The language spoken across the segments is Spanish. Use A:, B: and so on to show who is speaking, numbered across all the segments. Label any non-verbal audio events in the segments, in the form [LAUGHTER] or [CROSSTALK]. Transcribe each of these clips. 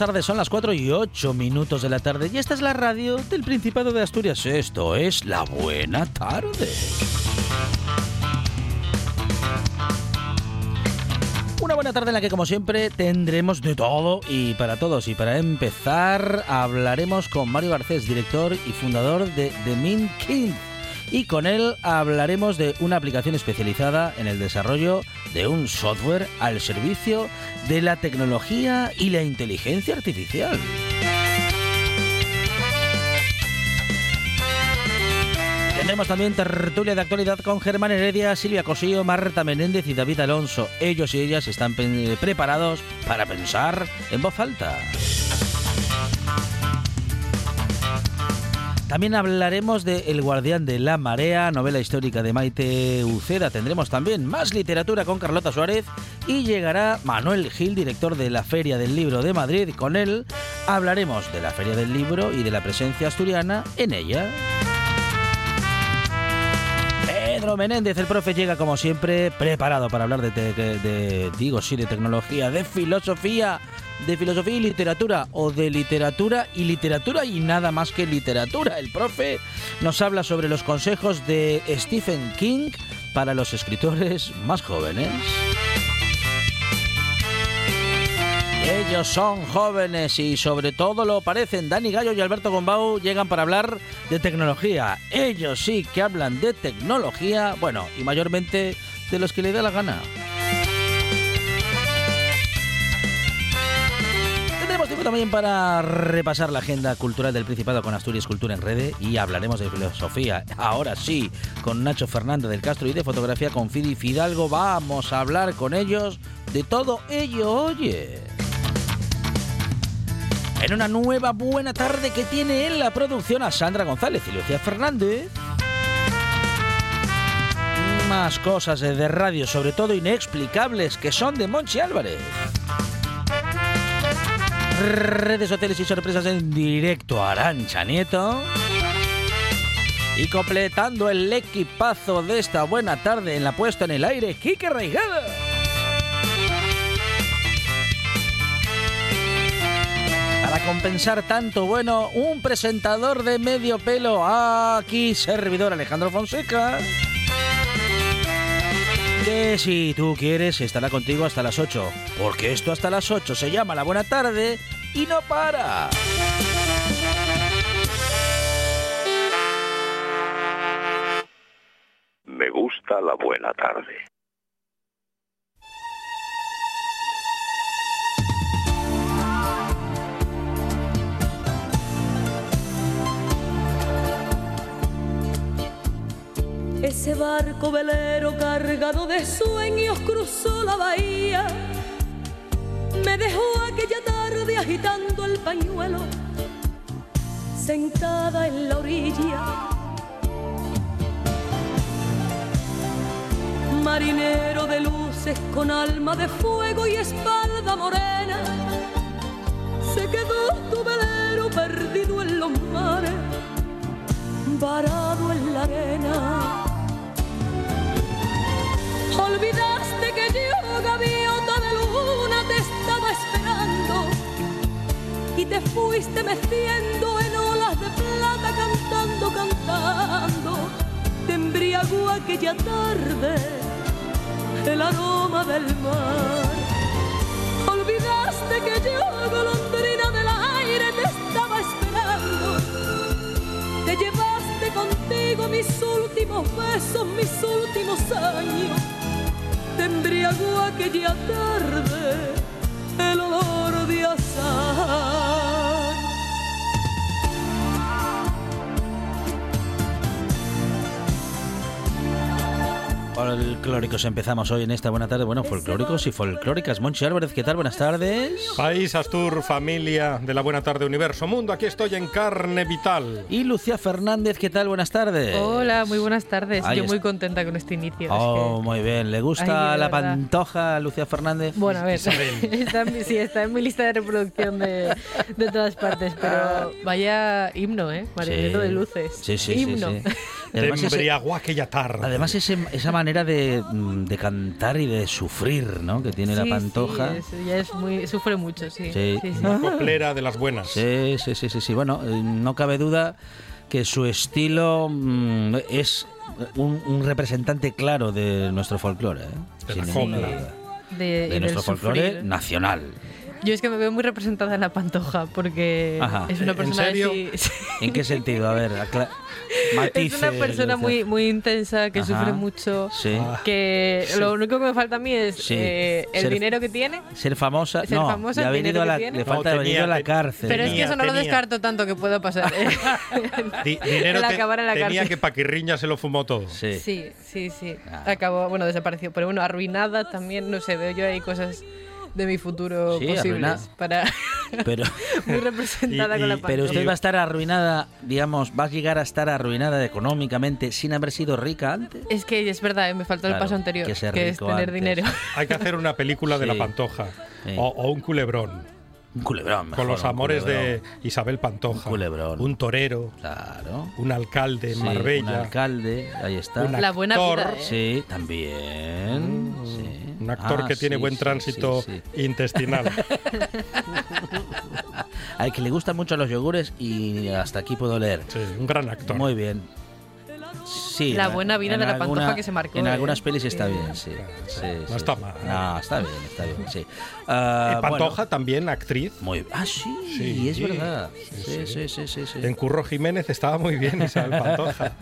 A: Tardes. Son las 4 y 8 minutos de la tarde y esta es la radio del Principado de Asturias. Esto es La Buena Tarde. Una buena tarde en la que, como siempre, tendremos de todo y para todos. Y para empezar, hablaremos con Mario Garcés, director y fundador de The Min King y con él hablaremos de una aplicación especializada en el desarrollo de un software al servicio de la tecnología y la inteligencia artificial. Tendremos también tertulia de actualidad con Germán Heredia, Silvia Cosío, Marta Menéndez y David Alonso. Ellos y ellas están preparados para pensar en voz alta. También hablaremos de El Guardián de la Marea, novela histórica de Maite Uceda. Tendremos también más literatura con Carlota Suárez y llegará Manuel Gil, director de la Feria del Libro de Madrid. Con él hablaremos de la Feria del Libro y de la presencia asturiana en ella. Pedro Menéndez, el profe, llega como siempre preparado para hablar de, de digo, sí, de tecnología, de filosofía de filosofía y literatura o de literatura y literatura y nada más que literatura. El profe nos habla sobre los consejos de Stephen King para los escritores más jóvenes. Ellos son jóvenes y sobre todo lo parecen. Dani Gallo y Alberto Gombau llegan para hablar de tecnología. Ellos sí que hablan de tecnología, bueno, y mayormente de los que le da la gana. también para repasar la agenda cultural del Principado con Asturias Cultura en Rede y hablaremos de filosofía. Ahora sí, con Nacho Fernández del Castro y de fotografía con Fidi Fidalgo. Vamos a hablar con ellos de todo ello, oye. En una nueva buena tarde que tiene en la producción a Sandra González y Lucía Fernández. Más cosas de radio, sobre todo inexplicables, que son de Monchi Álvarez redes sociales y sorpresas en directo. Arancha Nieto. Y completando el equipazo de esta buena tarde en la puesta en el aire, Quique Raigada. Compensar tanto bueno, un presentador de medio pelo, aquí servidor Alejandro Fonseca. Que si tú quieres estará contigo hasta las 8, porque esto hasta las 8 se llama La Buena Tarde y no para.
B: Me gusta la buena tarde.
C: Ese barco velero cargado de sueños cruzó la bahía. Me dejó aquella tarde agitando el pañuelo, sentada en la orilla. Marinero de luces con alma de fuego y espalda morena, se quedó tu velero perdido en los mares, varado en la arena Olvidaste que yo, gaviota de luna, te estaba esperando y te fuiste meciendo en olas de plata cantando, cantando. Te embriagó aquella tarde el aroma del mar. Olvidaste que yo, golondrina del aire, te estaba esperando. Te llevaste contigo mis últimos besos, mis últimos años embriagó aquella tarde el olor de azahar.
A: Folclóricos empezamos hoy en esta buena tarde. Bueno, folclóricos y folclóricas. Monchi Álvarez, ¿qué tal? Buenas tardes.
D: País Astur, familia de la Buena Tarde Universo Mundo, aquí estoy en carne vital.
A: Y Lucía Fernández, ¿qué tal? Buenas tardes.
E: Hola, muy buenas tardes.
A: Ahí
E: Yo muy
A: está.
E: contenta con este inicio. es
A: Oh,
E: que-
A: muy bien. ¿Le gusta
E: Ay, de
A: la
E: verdad.
A: pantoja a Lucía Fernández?
E: Bueno, a ver, [LAUGHS] está en, mi- sí, está en mi lista de reproducción de, de todas partes, pero vaya himno, ¿eh? Marinero de luces.
A: Sí, sí, sí,
E: himno.
A: sí. Y además
D: de
A: ese-
D: aquella tarde.
A: Además, ese- esa manera de, mm, de cantar y de sufrir, ¿no? Que tiene la pantoja.
E: Sí, es- ya es muy, sufre mucho, sí.
A: Sí.
E: sí, sí.
D: Una [LAUGHS] coplera de las buenas.
A: Sí, sí, sí, sí, sí. Bueno, eh, no cabe duda que su estilo mm, es un, un representante claro de nuestro folclore. ¿eh?
D: De
A: Sin
D: la
A: ninguna
D: copla.
A: duda.
E: De,
A: nuestro folclore nacional.
E: Yo es que me veo muy representada en la pantoja porque
A: Ajá.
E: es una
D: ¿En
E: persona
D: serio?
E: así- [LAUGHS]
A: ¿En qué sentido? A ver, acla- matice.
E: es una persona muy, muy intensa que
A: Ajá.
E: sufre mucho.
A: Sí.
D: Ah.
E: que lo único que me falta a mí es
A: Sí.
E: eh, el
A: Ser-
E: dinero que tiene.
A: Ser famosa.
E: Ser
A: no,
E: famosa, el
A: a la,
E: dinero que tiene.
A: le falta
D: No,
A: haber
D: tenía-
A: ido a la cárcel.
E: Pero es que
D: Tenía,
E: eso no lo
D: tenía.
E: descarto tanto que pueda pasar. ¿eh? [LAUGHS]
D: Di- dinero
E: El acabar en la
D: tenía
E: cárcel.
D: que Paquirriña se lo fumó todo.
A: Sí.
E: sí, sí, sí.
A: Ah.
E: Acabó, bueno, desapareció. Pero bueno, arruinada también, no sé, veo yo ahí cosas de mi futuro
A: Sí, arruinada.
E: para [LAUGHS]
A: Pero, [LAUGHS]
E: muy representada
D: Y-
E: con la pantoja.
A: pero usted va a estar arruinada, digamos, va a llegar a estar arruinada económicamente sin haber sido rica antes.
E: Es que es verdad, eh, me faltó
A: Claro,
E: el paso anterior,
A: que
E: es tener
A: antes.
E: dinero.
D: Hay que hacer una película de
A: Sí.
D: la pantoja.
A: Sí.
D: O, o un culebrón.
A: Un culebrón.
D: con los amores de. Isabel Pantoja.
A: Un culebrón.
D: Un torero.
A: Claro.
D: Un alcalde en
A: Sí,
D: Marbella.
A: Un alcalde, ahí está.
D: Un
E: La buena
D: actor.
E: vida, ¿eh?
A: Sí, también. sí.
D: Un actor
A: Ah,
D: que tiene buen
A: sí,
D: tránsito
A: sí, sí.
D: intestinal. [LAUGHS]
A: Al que le gustan mucho los yogures y hasta aquí puedo leer.
D: Sí, un gran actor.
A: Muy bien. Sí,
E: La
A: en-
E: buena vida de la pantoja que se marcó,
A: En
E: ¿eh?
A: algunas pelis está
E: Sí.
A: bien, sí. sí,
D: No
A: sí,
D: está
A: sí.
D: mal.
A: No, está bien, está bien, sí.
D: Eh, Pantoja
A: bueno,
D: también actriz.
A: muy Ah, sí,
D: Sí,
A: es verdad.
D: sí,
A: Sí, sí, sí, sí. sí.
D: En Curro Jiménez estaba muy bien Isabel [LAUGHS] Pantoja.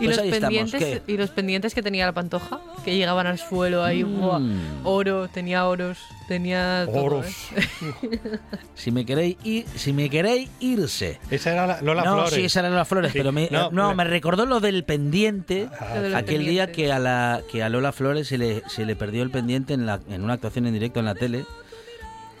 E: Y,
A: Pues
E: los
A: estamos,
E: pendientes,
A: ¿qué?
E: y los pendientes que tenía la pantoja, que llegaban al suelo ahí,
A: Mm.
E: ¡buah! oro, tenía oros, tenía todo,
D: Oros.
E: ¿eh? [LAUGHS]
A: Si me queréis ir, si me queréis irse.
D: Esa era la- Lola
A: no,
D: Flores.
A: sí, esa era Lola Flores,
D: Sí,
A: pero me,
D: no,
A: no,
D: pero-
A: me recordó lo del pendiente.
D: Ah,
A: Aquel día que a la que a Lola Flores se le, se le perdió el pendiente en, la, en una actuación en directo en la tele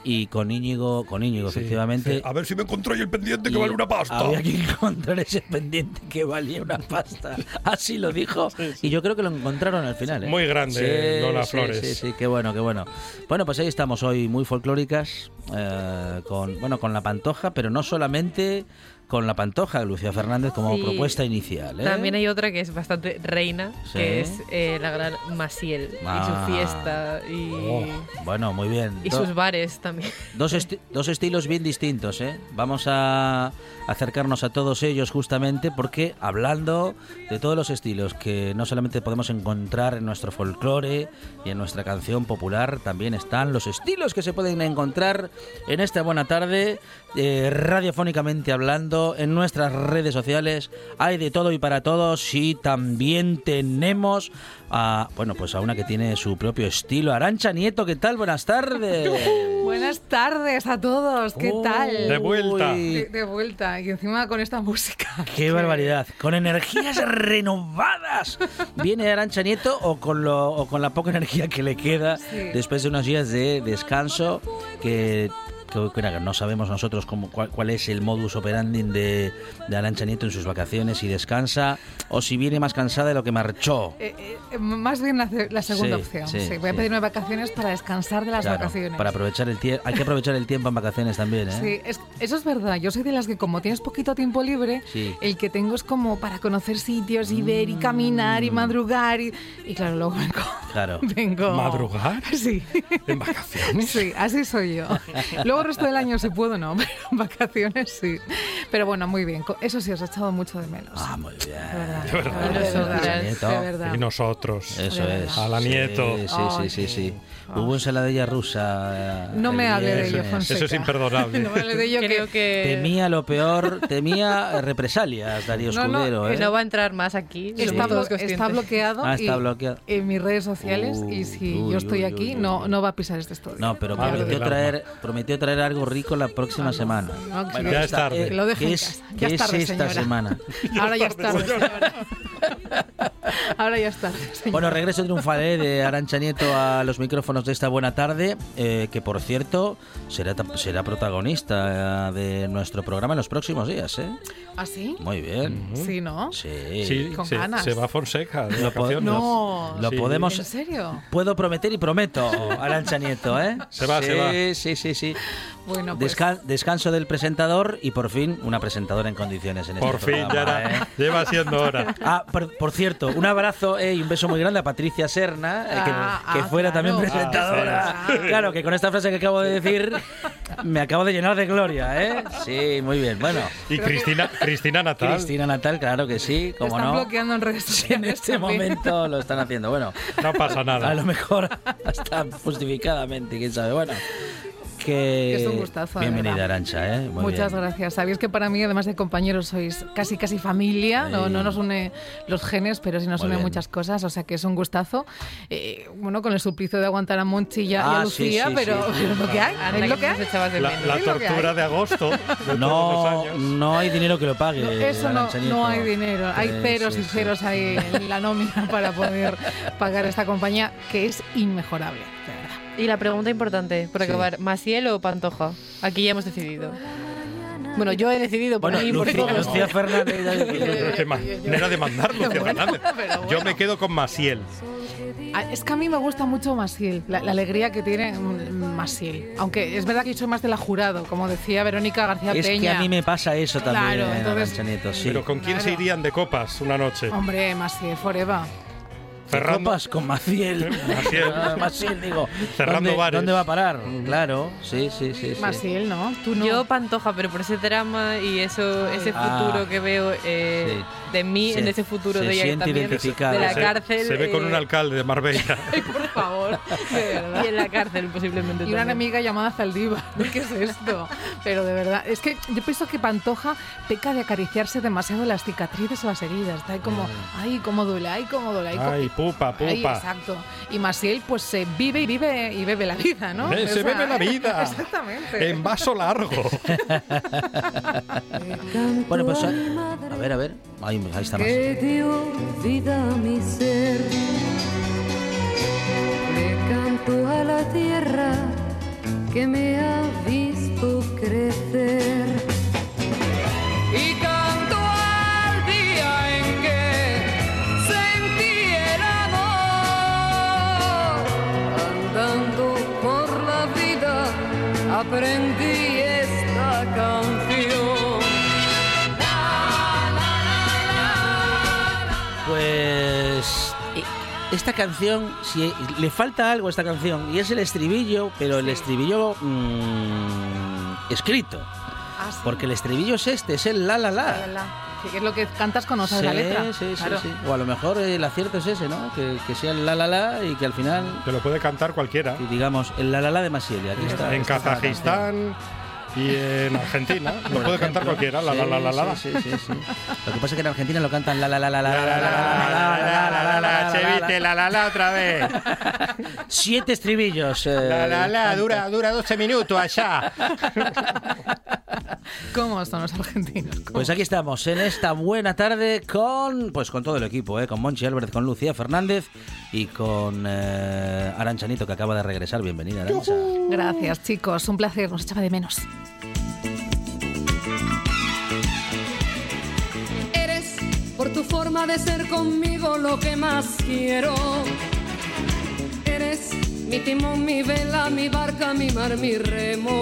A: y con Íñigo, con Íñigo
D: sí,
A: efectivamente.
D: sí. A ver si me encontré el pendiente que vale una pasta.
A: Había que encontrar ese pendiente que valía una pasta. [LAUGHS] Así lo dijo. Y yo creo que lo encontraron al final. ¿eh?
D: Muy grande, Lola
A: sí,
D: Flores.
A: Sí, sí, qué bueno, qué bueno. Bueno, pues ahí estamos hoy muy folclóricas eh, con bueno con la pantoja, pero no solamente con la pantoja, Lucía Fernández como
E: Sí.
A: propuesta inicial. ¿eh?
E: También hay otra que es bastante reina,
A: Sí.
E: que es eh, la gran Maciel
A: Ah.
E: y su fiesta y,
D: Oh.
A: Bueno, muy bien.
E: y
A: Do-
E: sus bares también. [LAUGHS]
A: Dos, esti- dos estilos bien distintos, ¿eh? Vamos a acercarnos a todos ellos justamente porque hablando de todos los estilos que no solamente podemos encontrar en nuestro folclore y en nuestra canción popular, también están los estilos que se pueden encontrar en esta buena tarde, eh, radiofónicamente hablando, en nuestras redes sociales. Hay de todo y para todos y también tenemos a, bueno, pues a una que tiene su propio estilo. Arancha Nieto, ¿qué tal? Buenas tardes. [LAUGHS]
F: Buenas tardes a todos, ¿qué
A: Uy.
F: tal?
D: De vuelta.
F: De, de vuelta y encima con esta música. [LAUGHS]
A: ¡Qué barbaridad! Con energías [LAUGHS] renovadas. ¿Viene Arancha Nieto o con, lo, o con la poca energía que le queda
F: Sí.
A: después de unos días de descanso que... que, que no sabemos nosotros cómo, cuál, cuál es el modus operandi de, de Arancha Nieto en sus vacaciones, si descansa o si viene más cansada de lo que marchó.
F: Eh, eh, más bien la, la segunda
A: Sí,
F: opción.
A: sí,
F: Sí, voy a pedirme vacaciones para descansar de las
A: Claro,
F: vacaciones.
A: Para aprovechar el tiempo. Hay que aprovechar el tiempo en vacaciones también, ¿eh?
F: Sí, es- eso es verdad. Yo soy de las que como tienes poquito tiempo libre,
A: Sí.
F: el que tengo es como para conocer sitios y ver y caminar y
A: Mm.
F: madrugar. Y, y claro, luego vengo...
A: Claro. [LAUGHS]
F: vengo
D: ¿Madrugar?
F: Sí.
D: ¿En vacaciones?
F: Sí, así soy yo. [LAUGHS] Luego el resto del año si puedo, no, [LAUGHS] pero en vacaciones sí. Pero bueno, muy bien. Co- Eso sí, os he echado mucho de menos.
A: Ah, muy bien.
F: de verdad.
D: de verdad.
F: De
E: Y
F: verdad,
D: nosotros.
A: Eso es.
D: A la
A: Sí,
D: nieto.
A: Sí, sí, sí, sí.
F: Qué-
A: Hubo ensaladilla rusa. [LAUGHS]
F: No me hable de ello. Fonseca.
D: Eso es imperdonable.
F: No me hables de ello que-
E: Creo que
A: Temía lo peor, temía represalias, Darío
F: No, no,
A: Escudero.
E: que
A: ¿eh?
E: no va a entrar más aquí.
F: Está, blo-
E: conscientes.
F: está bloqueado,
A: Ah, está
F: y-
A: bloqueado.
F: en mis redes sociales y si
A: Uy,
F: yo estoy
A: uy,
F: aquí
A: uy,
F: no,
A: uy.
F: no va a pisar este estudio.
A: No, pero prometió traer, prometió traer algo rico la próxima semana.
F: No, que
A: Bueno,
D: ya
A: ¿qué
D: es tarde.
A: eh,
F: Que lo deje
A: ¿Qué es,
F: casa. Ya
A: qué
F: es
A: es
F: tarde,
A: esta
F: señora.
A: semana?
F: Ahora ya está. [LAUGHS] Ahora ya está.
A: Bueno, regreso triunfal ¿eh? de Arancha Nieto a los micrófonos de esta buena tarde, eh, que por cierto será, será protagonista eh, de nuestro programa en los próximos días. ¿eh?
F: ¿Ah, sí?
A: Muy bien.
F: Sí, ¿no?
A: Sí.
D: Sí,
F: Con
D: se,
F: ganas.
D: se va Fonseca de
A: Lo.
F: No.
A: Lo
D: Sí.
A: podemos.
F: ¿En serio?
A: Puedo prometer y prometo, Arancha Nieto, ¿eh?
D: Se va,
A: sí,
D: se va.
A: Sí, sí, sí.
F: Bueno, pues
A: Desca- descanso del presentador y por fin una presentadora en condiciones en
D: Por
A: este
D: fin, ya era,
A: ¿eh?
D: lleva siendo hora.
A: Ah, por, por cierto, un abrazo eh, y un beso muy grande a Patricia Serna, eh, que,
F: Ah,
A: que
F: ah,
A: fuera
F: claro.
A: también presentadora.
F: Ah.
A: Claro, que con esta frase que acabo de decir me acabo de llenar de gloria, ¿eh? Sí, muy bien. Bueno,
D: Y Cristina, Cristina Natal.
A: Cristina Natal, claro que sí, como
F: están
A: no.
F: bloqueando en redes
A: Sí, en este
F: también.
A: momento lo están haciendo. Bueno,
D: No pasa
A: a
D: nada.
A: lo mejor hasta justificadamente, quién sabe. Bueno, que.
F: Es un gustazo,
A: Bienvenida. Arancha, ¿eh?
F: Muchas
A: bien.
F: gracias. Sabéis que para mí, además de compañeros, sois casi casi familia. No, no nos une los genes, pero sí nos
A: Muy
F: une
A: bien.
F: muchas cosas. O sea que es un gustazo. Eh, bueno, con el suplicio de aguantar a Monchi y a, y a
A: Ah, sí,
F: Lucía,
A: sí,
F: pero,
A: sí, sí.
F: pero es lo que hay.
E: Anda,
F: es lo que hay.
E: de
D: La, tortura
F: hay.
D: de agosto de
A: No, no hay dinero que lo pague.
F: No, eso no, no hay dinero. Hay ceros
A: sí,
F: y
A: sí.
F: ceros ahí en la nómina para poder pagar esta compañía que es inmejorable, de verdad.
E: Y la pregunta importante, por
A: Sí.
E: acabar, ¿Maciel o Pantoja? Aquí ya hemos decidido. Bueno, yo he decidido por
A: Bueno,
E: mí, por
A: Lucía. Lucía Fernández. [LAUGHS]
D: de mandar Lucía Fernández. [LAUGHS] Yo me quedo con Masiel.
F: Ah, Es que a mí me gusta mucho Masiel, la, la alegría que tiene mm, Masiel. Aunque es verdad que yo soy más de la jurado, como decía Verónica García
A: Es
F: Peña.
A: que a mí me pasa eso también,
F: Claro, entonces-
A: Nieto, sí.
D: Pero ¿con quién se
F: Claro.
D: irían de copas una noche?
F: Hombre, Masiel, forever.
D: Ferrando.
A: Copas con Maciel. [LAUGHS]
D: Maciel.
A: Maciel, digo.
D: Cerrando
A: ¿dónde,
D: bares.
A: ¿Dónde va a parar? Claro, sí, sí, sí. sí.
F: Masiel, ¿no? Tú no.
E: Yo Pantoja, pero por ese drama y eso, ese
A: Ah.
E: futuro que veo eh,
A: Sí.
E: De mí
A: Se-
E: en ese futuro
A: se
E: de ella también de la
D: se,
E: cárcel
D: se ve con
E: eh,
D: un alcalde de Marbella. [LAUGHS]
F: Ay, por favor,
E: y en la cárcel posiblemente
F: Y una
E: también.
F: enemiga llamada Zaldívar. [LAUGHS] ¿Qué es esto? Pero de verdad, es que yo pienso que Pantoja peca de acariciarse demasiado las cicatrices o las heridas. Está ahí como, ay, cómo duele, ay, cómo duele. Ay, cómo-
D: Ay, pupa,
F: Ay,
D: pupa.
F: exacto. Y Masiel, pues se vive y vive y bebe la vida, ¿no? O
D: se
F: sea,
D: bebe la vida. [LAUGHS]
F: Exactamente.
D: En vaso largo.
A: Bueno, pues a ver, a ver. Más.
G: que dio vida mi ser. Le canto a la tierra que me ha visto crecer. Y canto al día en que sentí el amor. Andando por la vida aprendí esta canción.
A: Esta canción, si le falta algo a esta canción, y es el estribillo, pero el estribillo mm, escrito.
F: Ah, sí.
A: Porque el estribillo es este, es el la la
F: La,
A: la.
F: la. Sí, que es lo que cantas con sabes la
A: Sí,
F: letra.
A: sí, sí,
F: Claro.
A: sí. O a lo mejor el acierto es ese, ¿no? Que, que sea el la la la y que al final,
D: Que lo puede cantar cualquiera.
A: y digamos, el la la la de Masiel. y Aquí está.
D: En. Kazajistán y en Argentina. Lo puede cantar cualquiera. La la la la la.
A: Sí, sí, sí. Lo que pasa es que en Argentina lo cantan la la la la la
D: La
A: la
D: la la la la la la la la Chevite, la la la otra vez.
A: Siete estribillos. eh,
D: La la la dura 12 minutos allá.
F: ¿Cómo son los argentinos? ¿Cómo?
A: Pues aquí estamos en esta buena tarde con pues con todo el equipo, ¿eh? con Monchi Álvarez, con Lucía Fernández y con eh, Aranchanito que acaba de regresar. Bienvenida, Arancha.
F: Gracias, chicos. Un placer. Nos echaba de menos.
G: Eres por tu forma de ser conmigo lo que más quiero. Eres mi timón, mi vela, mi barca, mi mar, mi remo.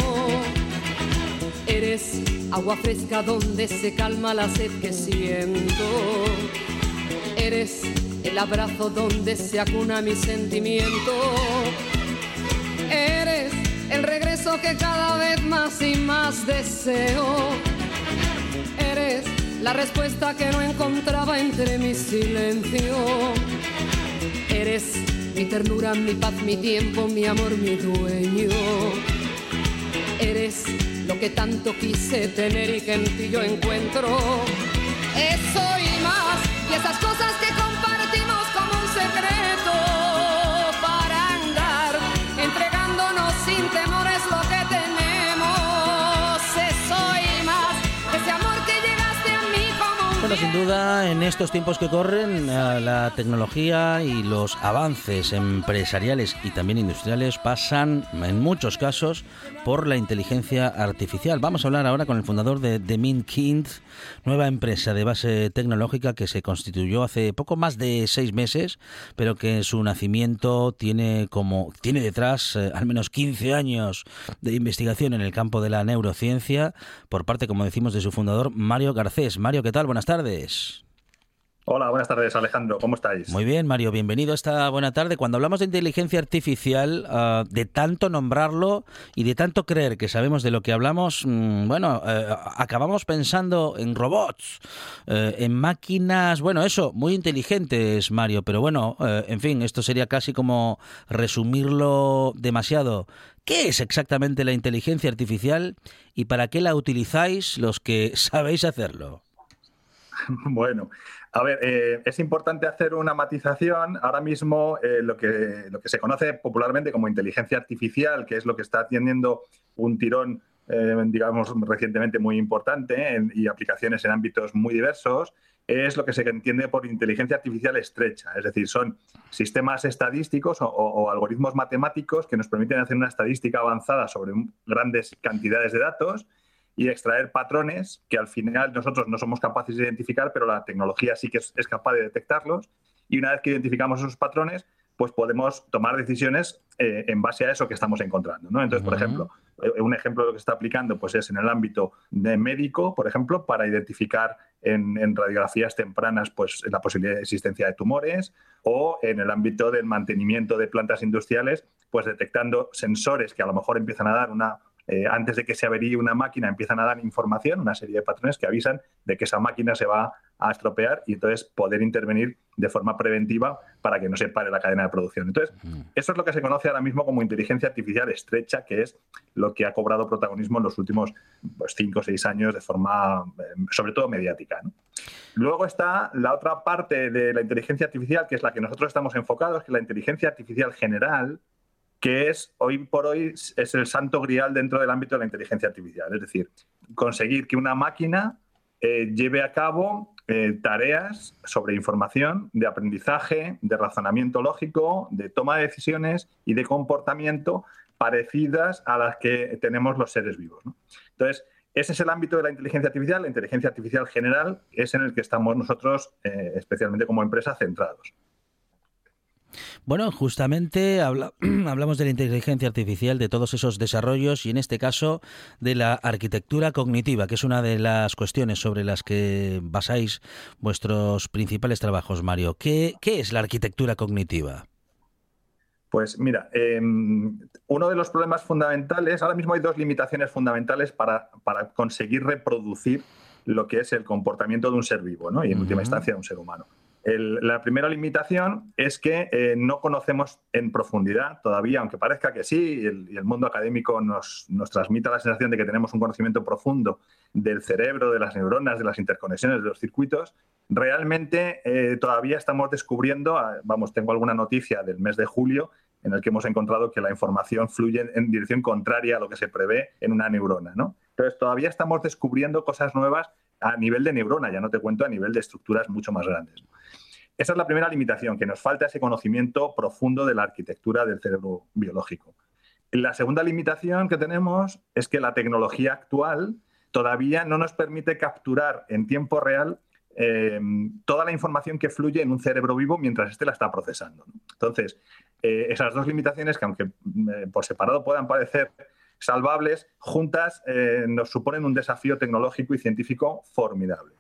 G: Eres agua fresca donde se calma la sed que siento. Eres el abrazo donde se acuna mi sentimiento. Eres el regreso que cada vez más y más deseo. Eres la respuesta que no encontraba entre mi silencio. Eres mi ternura, mi paz, mi tiempo, mi amor, mi dueño. Eres que tanto quise tener y que en ti yo encuentro. Eso y más, y esas cosas Sin
A: duda, en estos tiempos que corren, eh, la tecnología y los avances empresariales y también industriales pasan, en muchos casos, por la inteligencia artificial. Vamos a hablar ahora con el fundador de The Kind, nueva empresa de base tecnológica que se constituyó hace poco más de seis meses, pero que su nacimiento tiene como tiene detrás eh, al menos 15 años de investigación en el campo de la neurociencia por parte, como decimos, de su fundador Mario Garcés. Mario, ¿qué tal? Buenas tardes.
H: Hola, buenas tardes Alejandro, ¿cómo estáis?
A: Muy bien, Mario, bienvenido a esta buena tarde. Cuando hablamos de inteligencia artificial, uh, de tanto nombrarlo y de tanto creer que sabemos de lo que hablamos, mmm, bueno, uh, acabamos pensando en robots, uh, en máquinas, bueno, eso, muy inteligentes, Mario, pero bueno, en fin, esto sería casi como resumirlo demasiado. ¿Qué es exactamente la inteligencia artificial y para qué la utilizáis los que [LAUGHS] sabéis hacerlo? [LAUGHS]
H: Bueno, a ver, eh, es importante hacer una matización. Ahora mismo eh, lo, que, lo que se conoce popularmente como inteligencia artificial, que es lo que está teniendo un tirón, eh, digamos, recientemente muy importante en, y aplicaciones en ámbitos muy diversos, es lo que se entiende por inteligencia artificial estrecha. Es decir, son sistemas estadísticos o, o, o algoritmos matemáticos que nos permiten hacer una estadística avanzada sobre grandes cantidades de datos y extraer patrones que al final nosotros no somos capaces de identificar, pero la tecnología sí que es, es, capaz de detectarlos. Y una vez que identificamos esos patrones, pues podemos tomar decisiones eh, en base a eso que estamos encontrando. ¿no? Entonces, por uh -huh. ejemplo, un ejemplo de lo que está aplicando pues es en el ámbito de médico, por ejemplo, para identificar en, en, radiografías tempranas pues, la posibilidad de existencia de tumores o en el ámbito del mantenimiento de plantas industriales, pues detectando sensores que a lo mejor empiezan a dar una, eh, antes de que se averíe una máquina, empiezan a dar información, una serie de patrones que avisan de que esa máquina se va a estropear y entonces poder intervenir de forma preventiva para que no se pare la cadena de producción. Entonces, eso es lo que se conoce ahora mismo como inteligencia artificial estrecha, que es lo que ha cobrado protagonismo en los últimos pues, cinco o seis años de forma, eh, sobre todo, mediática. ¿no? Luego está la otra parte de la inteligencia artificial, que es la que nosotros estamos enfocados, que es la inteligencia artificial general, que es hoy por hoy es el santo grial dentro del ámbito de la inteligencia artificial. Es decir, conseguir que una máquina eh, lleve a cabo eh, tareas sobre información de aprendizaje, de razonamiento lógico, de toma de decisiones y de comportamiento parecidas a las que tenemos los seres vivos. Entonces, ese es el ámbito de la inteligencia artificial. La inteligencia artificial general es en el que estamos nosotros, eh, especialmente como empresa, centrados.
A: Bueno, justamente habla, [CLEARS THROAT] hablamos de la inteligencia artificial, de todos esos desarrollos y en este caso de la arquitectura cognitiva, que es una de las cuestiones sobre las que basáis vuestros principales trabajos, Mario. ¿Qué, qué es la arquitectura cognitiva?
H: Pues mira, eh, uno de los problemas fundamentales, ahora mismo hay dos limitaciones fundamentales para, para conseguir reproducir lo que es el comportamiento de un ser vivo, ¿no? y en uh -huh. última instancia de un ser humano. La primera limitación es que eh, no conocemos en profundidad todavía, aunque parezca que sí, y el, y el mundo académico nos, nos, transmite la sensación de que tenemos un conocimiento profundo del cerebro, de las neuronas, de las interconexiones, de los circuitos, realmente eh, todavía estamos descubriendo, ah, vamos, tengo alguna noticia del mes de julio en el que hemos encontrado que la información fluye en dirección contraria a lo que se prevé en una neurona, ¿no? Entonces todavía estamos descubriendo cosas nuevas a nivel de neurona, ya no te cuento a nivel de estructuras mucho más grandes. Esa es la primera limitación, que nos falta ese conocimiento profundo de la arquitectura del cerebro biológico. La segunda limitación que tenemos es que la tecnología actual todavía no nos permite capturar en tiempo real eh, toda la información que fluye en un cerebro vivo mientras éste la está procesando. Entonces, eh, esas dos limitaciones, que aunque eh, por separado puedan parecer salvables, juntas eh, nos suponen un desafío tecnológico y científico formidable.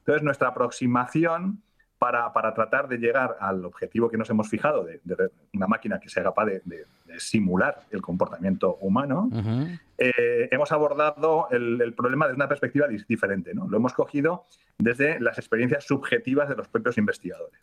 H: Entonces, nuestra aproximación para, para, tratar de llegar al objetivo que nos hemos fijado de, de una máquina que sea capaz de, de, simular el comportamiento humano, eh, hemos abordado el, el, problema desde una perspectiva diferente. ¿no? Lo hemos cogido desde las experiencias subjetivas de los propios investigadores.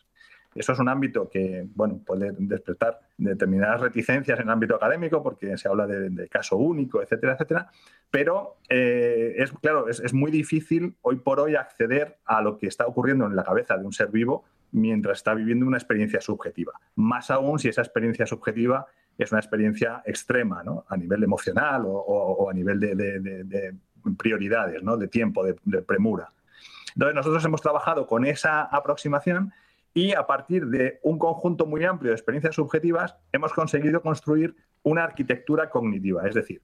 H: Eso es un ámbito que bueno, puede despertar determinadas reticencias en el ámbito académico porque se habla de, caso único, etcétera, etcétera. Pero eh, es claro, es, muy difícil hoy por hoy acceder a lo que está ocurriendo en la cabeza de un ser vivo mientras está viviendo una experiencia subjetiva. Más aún si esa experiencia subjetiva es una experiencia extrema, ¿no? a nivel emocional o, a nivel de, de, de prioridades, ¿no? de tiempo, de premura. Entonces, nosotros hemos trabajado con esa aproximación y a partir de un conjunto muy amplio de experiencias subjetivas hemos conseguido construir una arquitectura cognitiva, es decir,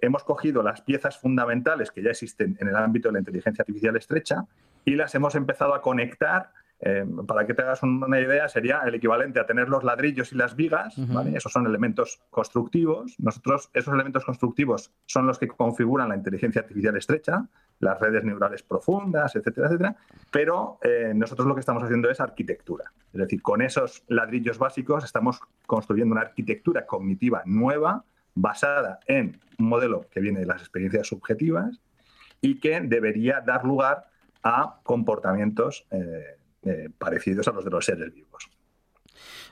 H: hemos cogido las piezas fundamentales que ya existen en el ámbito de la inteligencia artificial estrecha y las hemos empezado a conectar. Eh, para que te hagas una idea, sería el equivalente a tener los ladrillos y las vigas, uh -huh. ¿vale? esos son elementos constructivos. Nosotros, esos elementos constructivos son los que configuran la inteligencia artificial estrecha, las redes neurales profundas, etcétera, etcétera. Pero eh, nosotros lo que estamos haciendo es arquitectura. Es decir, con esos ladrillos básicos estamos construyendo una arquitectura cognitiva nueva basada en un modelo que viene de las experiencias subjetivas y que debería dar lugar a comportamientos eh, eh, parecidos a los de los seres vivos.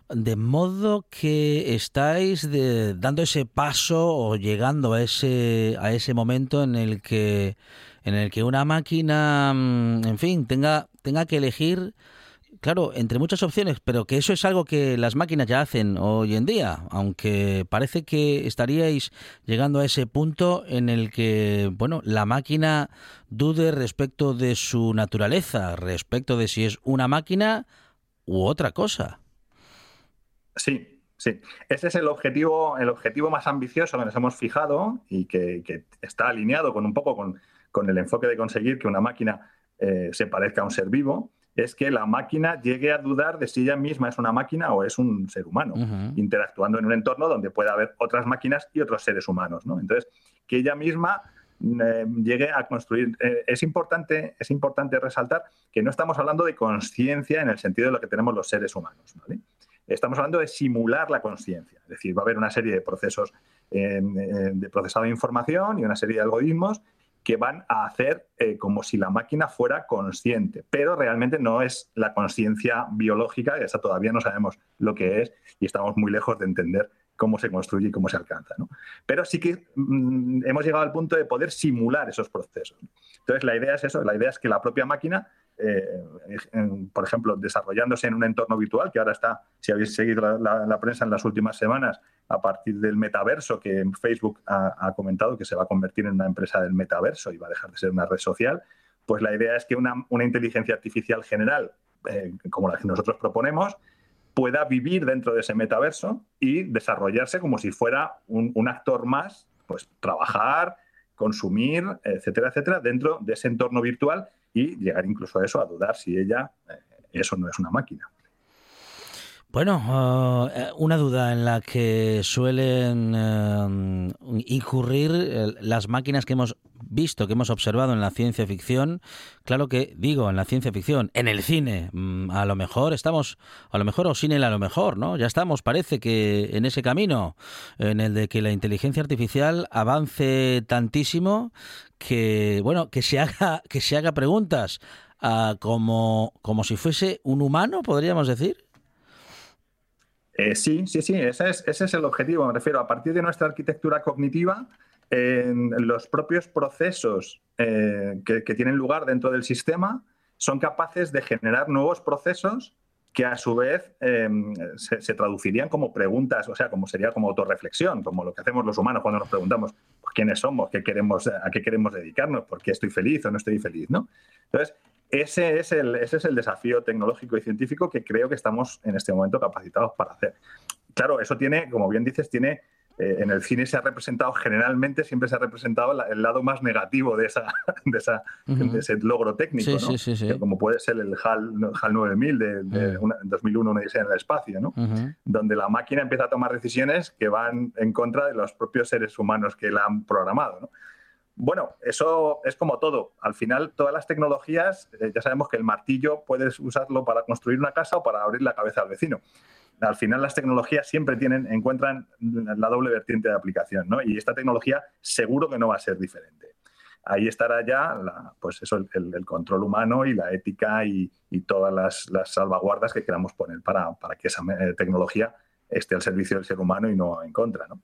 A: De modo que estáis dando ese paso o llegando a ese, a ese momento en el que en el que una máquina, en fin, tenga, tenga que elegir claro, entre muchas opciones, pero que eso es algo que las máquinas ya hacen hoy en día, aunque parece que estaríais llegando a ese punto en el que, bueno, la máquina dude respecto de su naturaleza, respecto de si es una máquina u otra cosa.
H: Sí, Sí, ese es el objetivo, el objetivo más ambicioso que nos hemos fijado y que, está alineado con un poco con, con, el enfoque de conseguir que una máquina eh, se parezca a un ser vivo es que la máquina llegue a dudar de si ella misma es una máquina o es un ser humano, uh -huh. interactuando en un entorno donde pueda haber otras máquinas y otros seres humanos. ¿no? Entonces, que ella misma eh, llegue a construir. Eh, es, importante, es importante resaltar que no estamos hablando de conciencia en el sentido de lo que tenemos los seres humanos. ¿vale? Estamos hablando de simular la conciencia. Es decir, va a haber una serie de procesos eh, de procesado de información y una serie de algoritmos que van a hacer eh, como si la máquina fuera consciente, pero realmente no es la conciencia biológica, esa todavía no sabemos lo que es y estamos muy lejos de entender cómo se construye y cómo se alcanza. ¿no? Pero sí que mm, hemos llegado al punto de poder simular esos procesos. Entonces, la idea es eso, la idea es que la propia máquina eh, por ejemplo, desarrollándose en un entorno virtual, que ahora está, si habéis seguido la, prensa en las últimas semanas, a partir del metaverso, que Facebook ha, ha, comentado que se va a convertir en una empresa del metaverso y va a dejar de ser una red social, pues la idea es que una, una inteligencia artificial general, eh, como la que nosotros proponemos, pueda vivir dentro de ese metaverso y desarrollarse como si fuera un, un actor más, pues trabajar, consumir, etcétera, etcétera, dentro de ese entorno virtual y llegar incluso a eso, a dudar si ella, eh, eso no es una máquina.
A: Bueno, uh, una duda en la que suelen uh, incurrir las máquinas que hemos visto, que hemos observado en la ciencia ficción, claro que digo en la ciencia ficción, en el cine, mm, a lo mejor estamos, a lo mejor o sin el a lo mejor, ¿no? Ya estamos, parece que en ese camino, en el de que la inteligencia artificial avance tantísimo que, bueno, que se haga, que se haga preguntas uh, como, como si fuese un humano, podríamos decir.
H: Eh, sí, sí, sí, ese es, ese es, el objetivo. Me refiero, a partir de nuestra arquitectura cognitiva, los propios procesos eh, que, tienen lugar dentro del sistema son capaces de generar nuevos procesos que a su vez eh, se, traducirían como preguntas, o sea, como sería como autorreflexión, como lo que hacemos los humanos cuando nos preguntamos quiénes somos, qué queremos, a qué queremos dedicarnos, por qué estoy feliz o no estoy feliz, ¿no? Entonces, ese es, el, ese es el desafío tecnológico y científico que creo que estamos en este momento capacitados para hacer. Claro, eso tiene, como bien dices, tiene eh, en el cine se ha representado generalmente siempre se ha representado la, el lado más negativo de esa [LAUGHS] de, esa, uh -huh. de ese logro técnico
A: sí,
H: ¿no?
A: sí, sí,
H: como puede ser el HAL, HAL 9000 de, de una, 2001 una en el espacio ¿no? uh -huh. donde la máquina empieza a tomar decisiones que van en contra de los propios seres humanos que la han programado ¿no? Bueno, eso es como todo. Al final, todas las tecnologías, eh, ya sabemos que el martillo puedes usarlo para construir una casa o para abrir la cabeza al vecino. Al final, las tecnologías siempre tienen, encuentran la doble vertiente de aplicación, ¿no? Y esta tecnología seguro que no va a ser diferente. Ahí estará ya pues eso, el, control humano y la ética y, todas las, las, salvaguardas que queramos poner para, para que esa eh, tecnología esté al servicio del ser humano y no en contra. ¿no?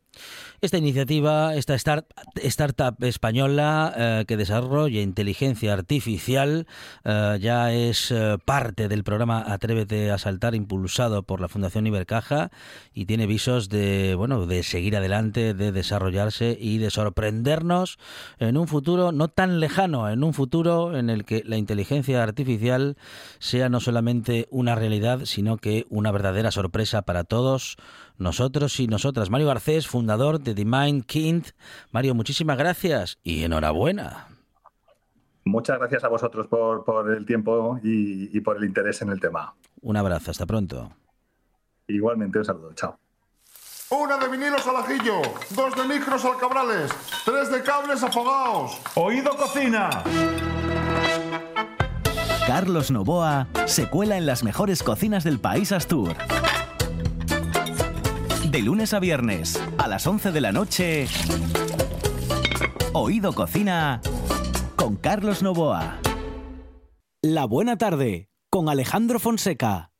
A: Esta iniciativa, esta start, startup española eh, que desarrolla inteligencia artificial, eh, ya es eh, parte del programa Atrévete a Saltar, impulsado por la Fundación Ibercaja, y tiene visos de, bueno, de seguir adelante, de desarrollarse y de sorprendernos en un futuro no tan lejano, en un futuro en el que la inteligencia artificial sea no solamente una realidad, sino que una verdadera sorpresa para todos nosotros y nosotras. Mario Garcés, fundador de The Mind Kind. Mario, muchísimas gracias y enhorabuena.
H: Muchas gracias a vosotros por, el tiempo y, por el interés en el tema.
A: Un abrazo, hasta pronto.
H: Igualmente, un saludo, chao.
I: Una de vinilos al ajillo, dos de micros al cabrales, tres de cables afogados.
J: Oído cocina.
K: Carlos Novoa se cuela en las mejores cocinas del país Astur. De lunes a viernes, a las 11 de la noche, Oído Cocina con Carlos Novoa. La buena tarde con Alejandro Fonseca.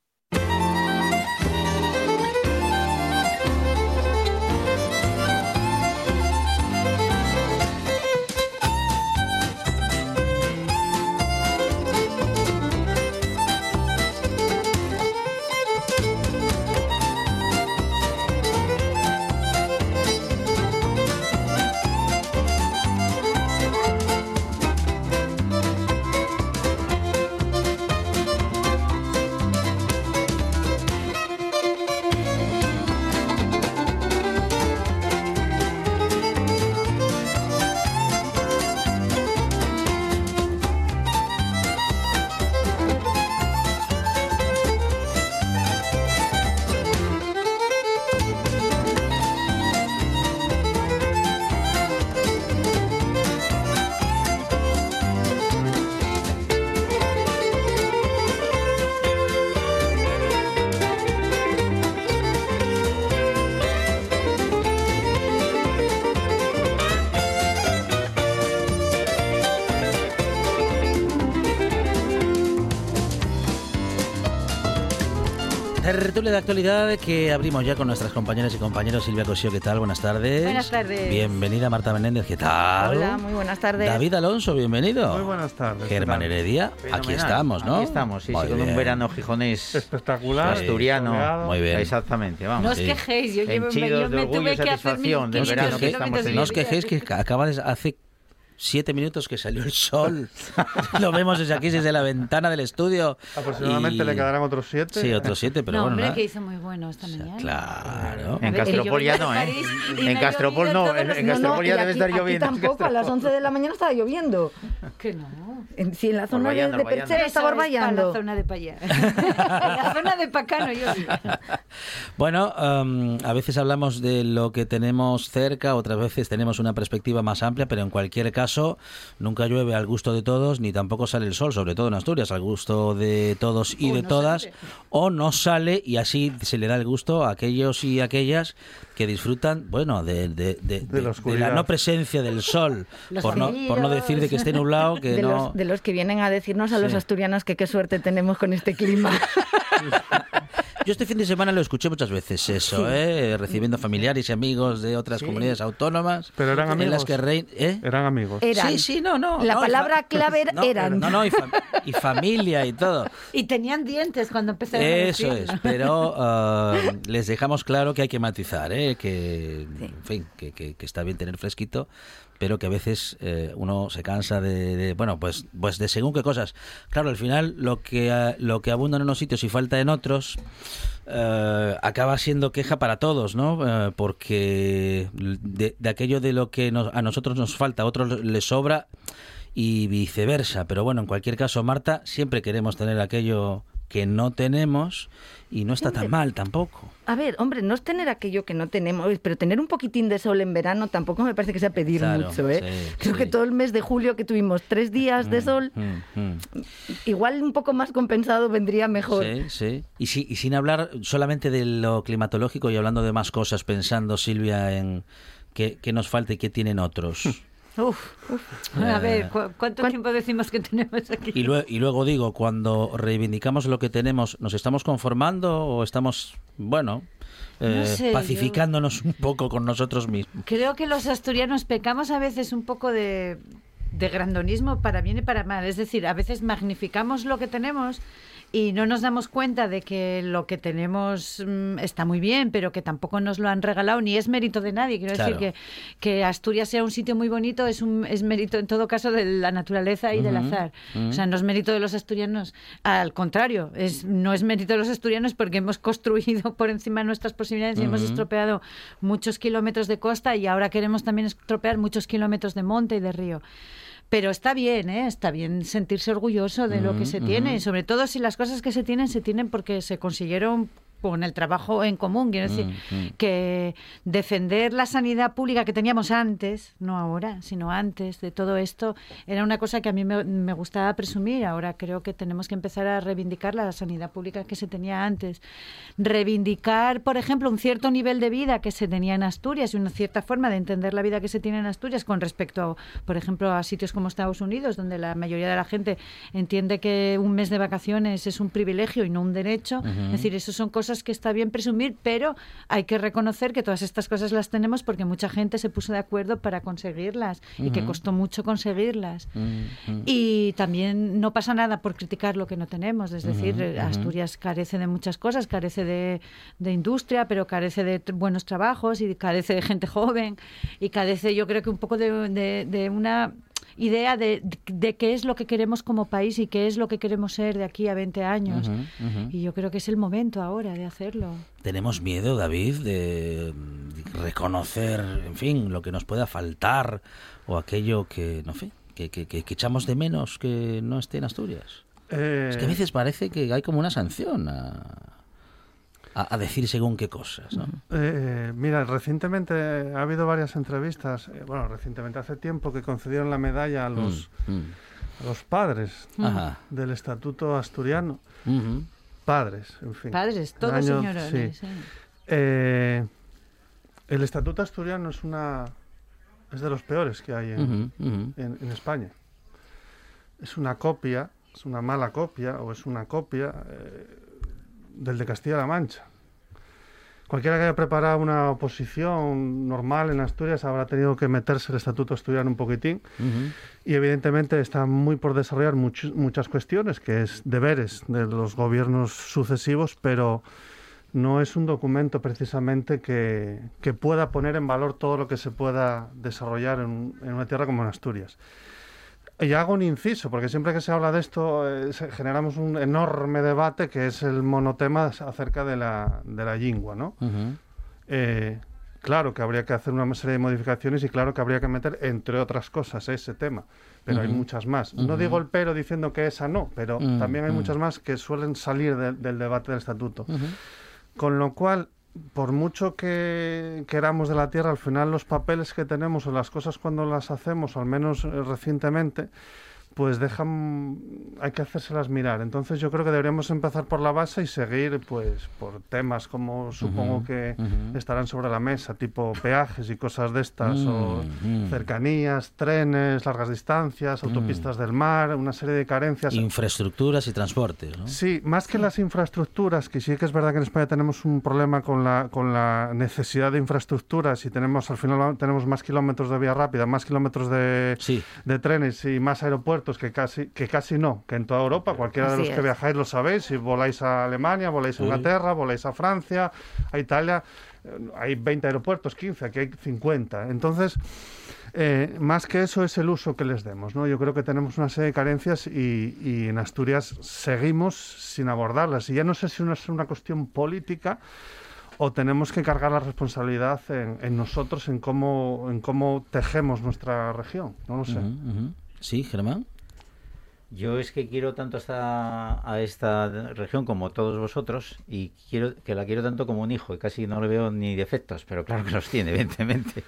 A: Tertulia de actualidad que abrimos ya con nuestras compañeras y compañeros. Silvia Cosío, ¿qué tal? Buenas tardes.
L: Buenas tardes.
A: Bienvenida Marta Menéndez, ¿qué tal?
L: Hola, muy buenas tardes.
A: David Alonso, bienvenido.
M: Muy buenas tardes.
A: Germán Heredia, aquí estamos, ¿no?
M: Aquí estamos, sí, sí con un verano gijonés [LAUGHS]
D: espectacular,
M: asturiano.
A: Muy bien.
M: Exactamente, vamos.
L: No os quejéis, yo, yo, yo me, tuve que hacer mi
M: del verano que estamos
A: No os quejéis que acaba de hace siete minutos que salió el sol. [LAUGHS] Lo vemos desde aquí, desde la ventana del estudio.
D: Aproximadamente le quedarán otros siete.
A: Sí, otros siete, pero
L: no,
A: bueno.
L: Hombre, que hizo muy bueno esta mañana.
A: Claro.
M: En Castropol ya no, ¿eh? En Castropol no, en, Castropol ya debe estar lloviendo.
L: tampoco, a las 11 de la mañana estaba lloviendo.
E: Que no.
L: En, si en la zona de, de Perchera estaba orvallando.
E: En la zona de Payá. [LAUGHS] en la zona de Pacano yo. [LAUGHS]
A: Bueno, um, a veces hablamos de lo que tenemos cerca, otras veces tenemos una perspectiva más amplia, pero en cualquier caso caso, nunca llueve al gusto de todos, ni tampoco sale el sol, sobre todo en Asturias, al gusto de todos y de todas, o no sale y así se le da el gusto a aquellos y aquellas que disfrutan, bueno, de, de, la no presencia del sol, por no, por no decir de que esté nublado, que
L: no...
A: Los,
L: de los que vienen a decirnos a los asturianos que qué suerte tenemos con este clima. [LAUGHS]
A: Yo este fin de semana lo escuché muchas veces, eso, ¿eh? recibiendo familiares y amigos de otras comunidades autónomas.
D: Pero eran amigos.
A: En las que ¿eh?
D: Eran amigos.
L: Sí,
A: sí, no, no.
L: La palabra clave [LAUGHS] era eran.
A: No, no, y, familia y todo.
E: Y tenían dientes cuando empezaron
A: Eso es, pero uh, les dejamos claro que hay que matizar, ¿eh? que, en fin, que, que, que está bien tener fresquito, pero que a veces eh, uno se cansa de, bueno pues pues de según qué cosas. Claro al final lo que eh, lo que abunda en unos sitios y falta en otros eh, acaba siendo queja para todos no porque de, aquello de lo que a nosotros nos falta a otros les sobra y viceversa. Pero bueno en cualquier caso Marta siempre queremos tener aquello que no tenemos y no está tan mal tampoco.
L: A ver, hombre, no es tener aquello que no tenemos, pero tener un poquitín de sol en verano tampoco me parece que sea pedir
A: Claro,
L: mucho, ¿eh?
A: sí,
L: Creo
A: sí.
L: que todo el mes de julio que tuvimos tres días de
A: Mm,
L: sol,
A: mm, mm.
L: igual un poco más compensado vendría mejor.
A: Sí, sí. Y, si- y sin hablar solamente de lo climatológico y hablando de más cosas, pensando, Silvia, en qué, qué nos falta y qué tienen otros.
J: Uf, uf. A
A: Eh,
J: ver, ¿cu- ¿cuánto tiempo decimos que tenemos aquí?
A: Y, lue- y luego digo, cuando reivindicamos lo que tenemos, ¿nos estamos conformando o estamos, bueno, eh,
J: No sé,
A: pacificándonos un poco con nosotros mismos?
J: Creo que los asturianos pecamos a veces un poco de, de grandonismo para bien y para mal. Es decir, a veces magnificamos lo que tenemos y no nos damos cuenta de que lo que tenemos mm, está muy bien, pero que tampoco nos lo han regalado ni es mérito de nadie. Quiero
A: Claro.
J: decir que, que Asturias sea un sitio muy bonito es, un, es mérito en todo caso de la naturaleza y del azar. O sea, no es mérito de los asturianos. Al contrario, es, no es mérito de los asturianos porque hemos construido por encima de nuestras posibilidades y hemos estropeado muchos kilómetros de costa y ahora queremos también estropear muchos kilómetros de monte y de río. Pero está bien, ¿eh? está bien sentirse orgulloso de lo que
A: Ujú,
J: se tiene,
A: ujú.
J: y sobre todo si las cosas que se tienen se tienen porque se consiguieron con el trabajo en común. Quiero decir,
A: Mm, mm.
J: que defender la sanidad pública que teníamos antes, no ahora, sino antes de todo esto, era una cosa que a mí me, me gustaba presumir. Ahora creo que tenemos que empezar a reivindicar la sanidad pública que se tenía antes. Reivindicar, por ejemplo, un cierto nivel de vida que se tenía en Asturias y una cierta forma de entender la vida que se tiene en Asturias con respecto, por ejemplo, a sitios como Estados Unidos, donde la mayoría de la gente entiende que un mes de vacaciones es un privilegio y no un derecho. Es decir, eso son cosas que está bien presumir, pero hay que reconocer que todas estas cosas las tenemos porque mucha gente se puso de acuerdo para conseguirlas y que costó mucho conseguirlas. Y también no pasa nada por criticar lo que no tenemos. Es decir. Asturias carece de muchas cosas, carece de, de industria, pero carece de buenos trabajos y carece de gente joven y carece, yo creo que un poco de, de- de una idea de, de qué es lo que queremos como país y qué es lo que queremos ser de aquí a 20 años. Y yo creo que es el momento ahora de hacerlo.
A: Tenemos miedo, David, de reconocer, en fin, lo que nos pueda faltar o aquello que, no sé, que, que- que- que echamos de menos que no esté en Asturias.
N: Eh,
A: Es que a veces parece que hay como una sanción a, a- a decir según qué cosas, ¿no?
N: Eh, mira, recientemente ha habido varias entrevistas, eh, bueno, recientemente hace tiempo que concedieron la medalla a los,
A: Mm, mm.
N: a los padres
A: Ajá.
N: del Estatuto Asturiano.
A: Ujú.
N: Padres, en fin.
J: Padres, todos
N: año-
J: señorones.
N: sí.
J: ¿eh?
N: Eh, el Estatuto Asturiano es una es de los peores que hay en,
A: Ujú, ujú.
N: en- en España. Es una copia, es una mala copia o es una copia eh, del de Castilla-La Mancha. Cualquiera que haya preparado una oposición normal en Asturias habrá tenido que meterse el Estatuto Asturiano un poquitín y evidentemente está muy por desarrollar much- muchas cuestiones, que es deberes de los gobiernos sucesivos, pero no es un documento precisamente que, que pueda poner en valor todo lo que se pueda desarrollar en, en una tierra como en Asturias. Y hago un inciso, porque siempre que se habla de esto eh, generamos un enorme debate que es el monotema acerca de la, de la lingua, ¿no? Eh, claro que habría que hacer una serie de modificaciones y claro que habría que meter, entre otras cosas, ese tema. Pero hay muchas más. No digo el pero diciendo que esa no, pero también hay muchas más que suelen salir de- del debate del estatuto. Con lo cual, por mucho que queramos de la tierra, al final los papeles que tenemos o las cosas cuando las hacemos, al menos eh, recientemente, pues dejan, hay que hacérselas mirar. Entonces yo creo que deberíamos empezar por la base y seguir pues por temas como supongo que estarán sobre la mesa, tipo peajes y cosas de estas, o
A: Mm, mm.
N: cercanías, trenes, largas distancias, autopistas del mar, una serie de carencias.
A: Infraestructuras y transportes, ¿no?
N: Sí, más que las infraestructuras, que sí que es verdad que en España tenemos un problema con la, con la necesidad de infraestructuras y tenemos al final tenemos más kilómetros de vía rápida, más kilómetros de,
A: Sí.
N: de trenes y más aeropuertos que casi, que casi no, que en toda Europa, cualquiera de
L: Así
N: los que
L: es.
N: viajáis lo sabéis, si voláis a Alemania, voláis a. Inglaterra, voláis a Francia, a Italia, eh, hay 20 aeropuertos, 15, aquí hay 50. Entonces, eh, más que eso es el uso que les demos. ¿no? Yo creo que tenemos una serie de carencias y, y en Asturias seguimos sin abordarlas. Y ya no sé si no es una cuestión política o tenemos que cargar la responsabilidad en, en nosotros, en cómo, en cómo tejemos nuestra región. No lo sé.
A: Ujú, ujú. Sí, Germán.
M: Yo es que quiero tanto esta, a esta región como todos vosotros y quiero que la quiero tanto como un hijo y casi no le veo ni defectos, pero claro que los tiene, [LAUGHS] evidentemente.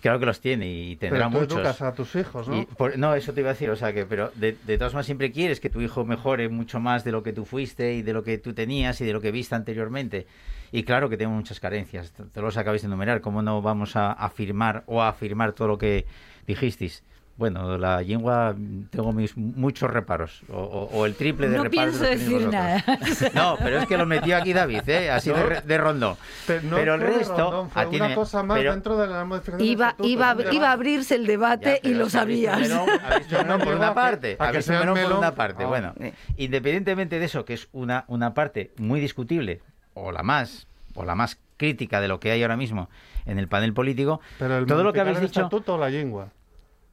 M: Claro que los tiene y tendrá
N: Pero tú
M: muchos.
N: educas a tus hijos, ¿no?
M: Y por- no, eso te iba a decir, o sea que, pero de, de todas maneras siempre quieres que tu hijo mejore mucho más de lo que tú fuiste y de lo que tú tenías y de lo que viste anteriormente. Y claro que tengo muchas carencias, te los acabáis de enumerar, ¿cómo no vamos a afirmar o a afirmar todo lo que dijisteis? Bueno, la lengua tengo mis muchos reparos, o, o- o el triple de
J: No
M: reparos.
J: pienso
M: los tenéis
J: decir nada. [LAUGHS]
M: No, pero es que lo metió aquí David, ¿eh? así de, re- de rondón.
N: Pero, no
M: pero el resto...
N: Rondón, fue
M: ah,
N: una cosa más
M: pero-
N: dentro de la
L: Iba, iba, iba a abrirse el debate
M: Ya,
L: y
M: pero
L: lo
M: que
L: sabías.
M: melón-
N: no
M: melón por una
N: que-
M: parte,
N: a que el
M: melón por una parte.
N: Ah.
M: Bueno,
L: Eh.
M: independientemente de eso, que es una, una parte muy discutible, o la más, o la más crítica de lo que hay ahora mismo en el panel político,
N: Pero el
M: todo lo que habéis
N: el
M: dicho...
N: estatuto o la lengua.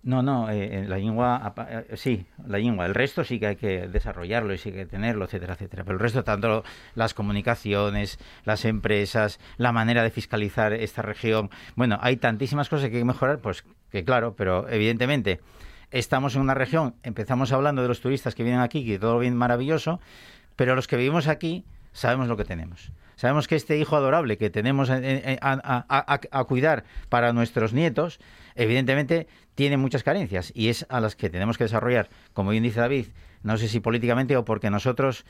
M: No, no, eh, eh, la lengua, apa- eh, sí, la lengua. El resto sí que hay que desarrollarlo y sí que tenerlo, etcétera, etcétera. Pero el resto, tanto las comunicaciones, las empresas, la manera de fiscalizar esta región. Bueno, hay tantísimas cosas que hay que mejorar, pues que claro, pero evidentemente estamos en una región, empezamos hablando de los turistas que vienen aquí, que todo bien maravilloso, pero los que vivimos aquí sabemos lo que tenemos. Sabemos que este hijo adorable que tenemos en- en- a, a- a- a cuidar para nuestros nietos, evidentemente tiene muchas carencias y es a las que tenemos que desarrollar, como bien dice David, no sé si políticamente o porque nosotros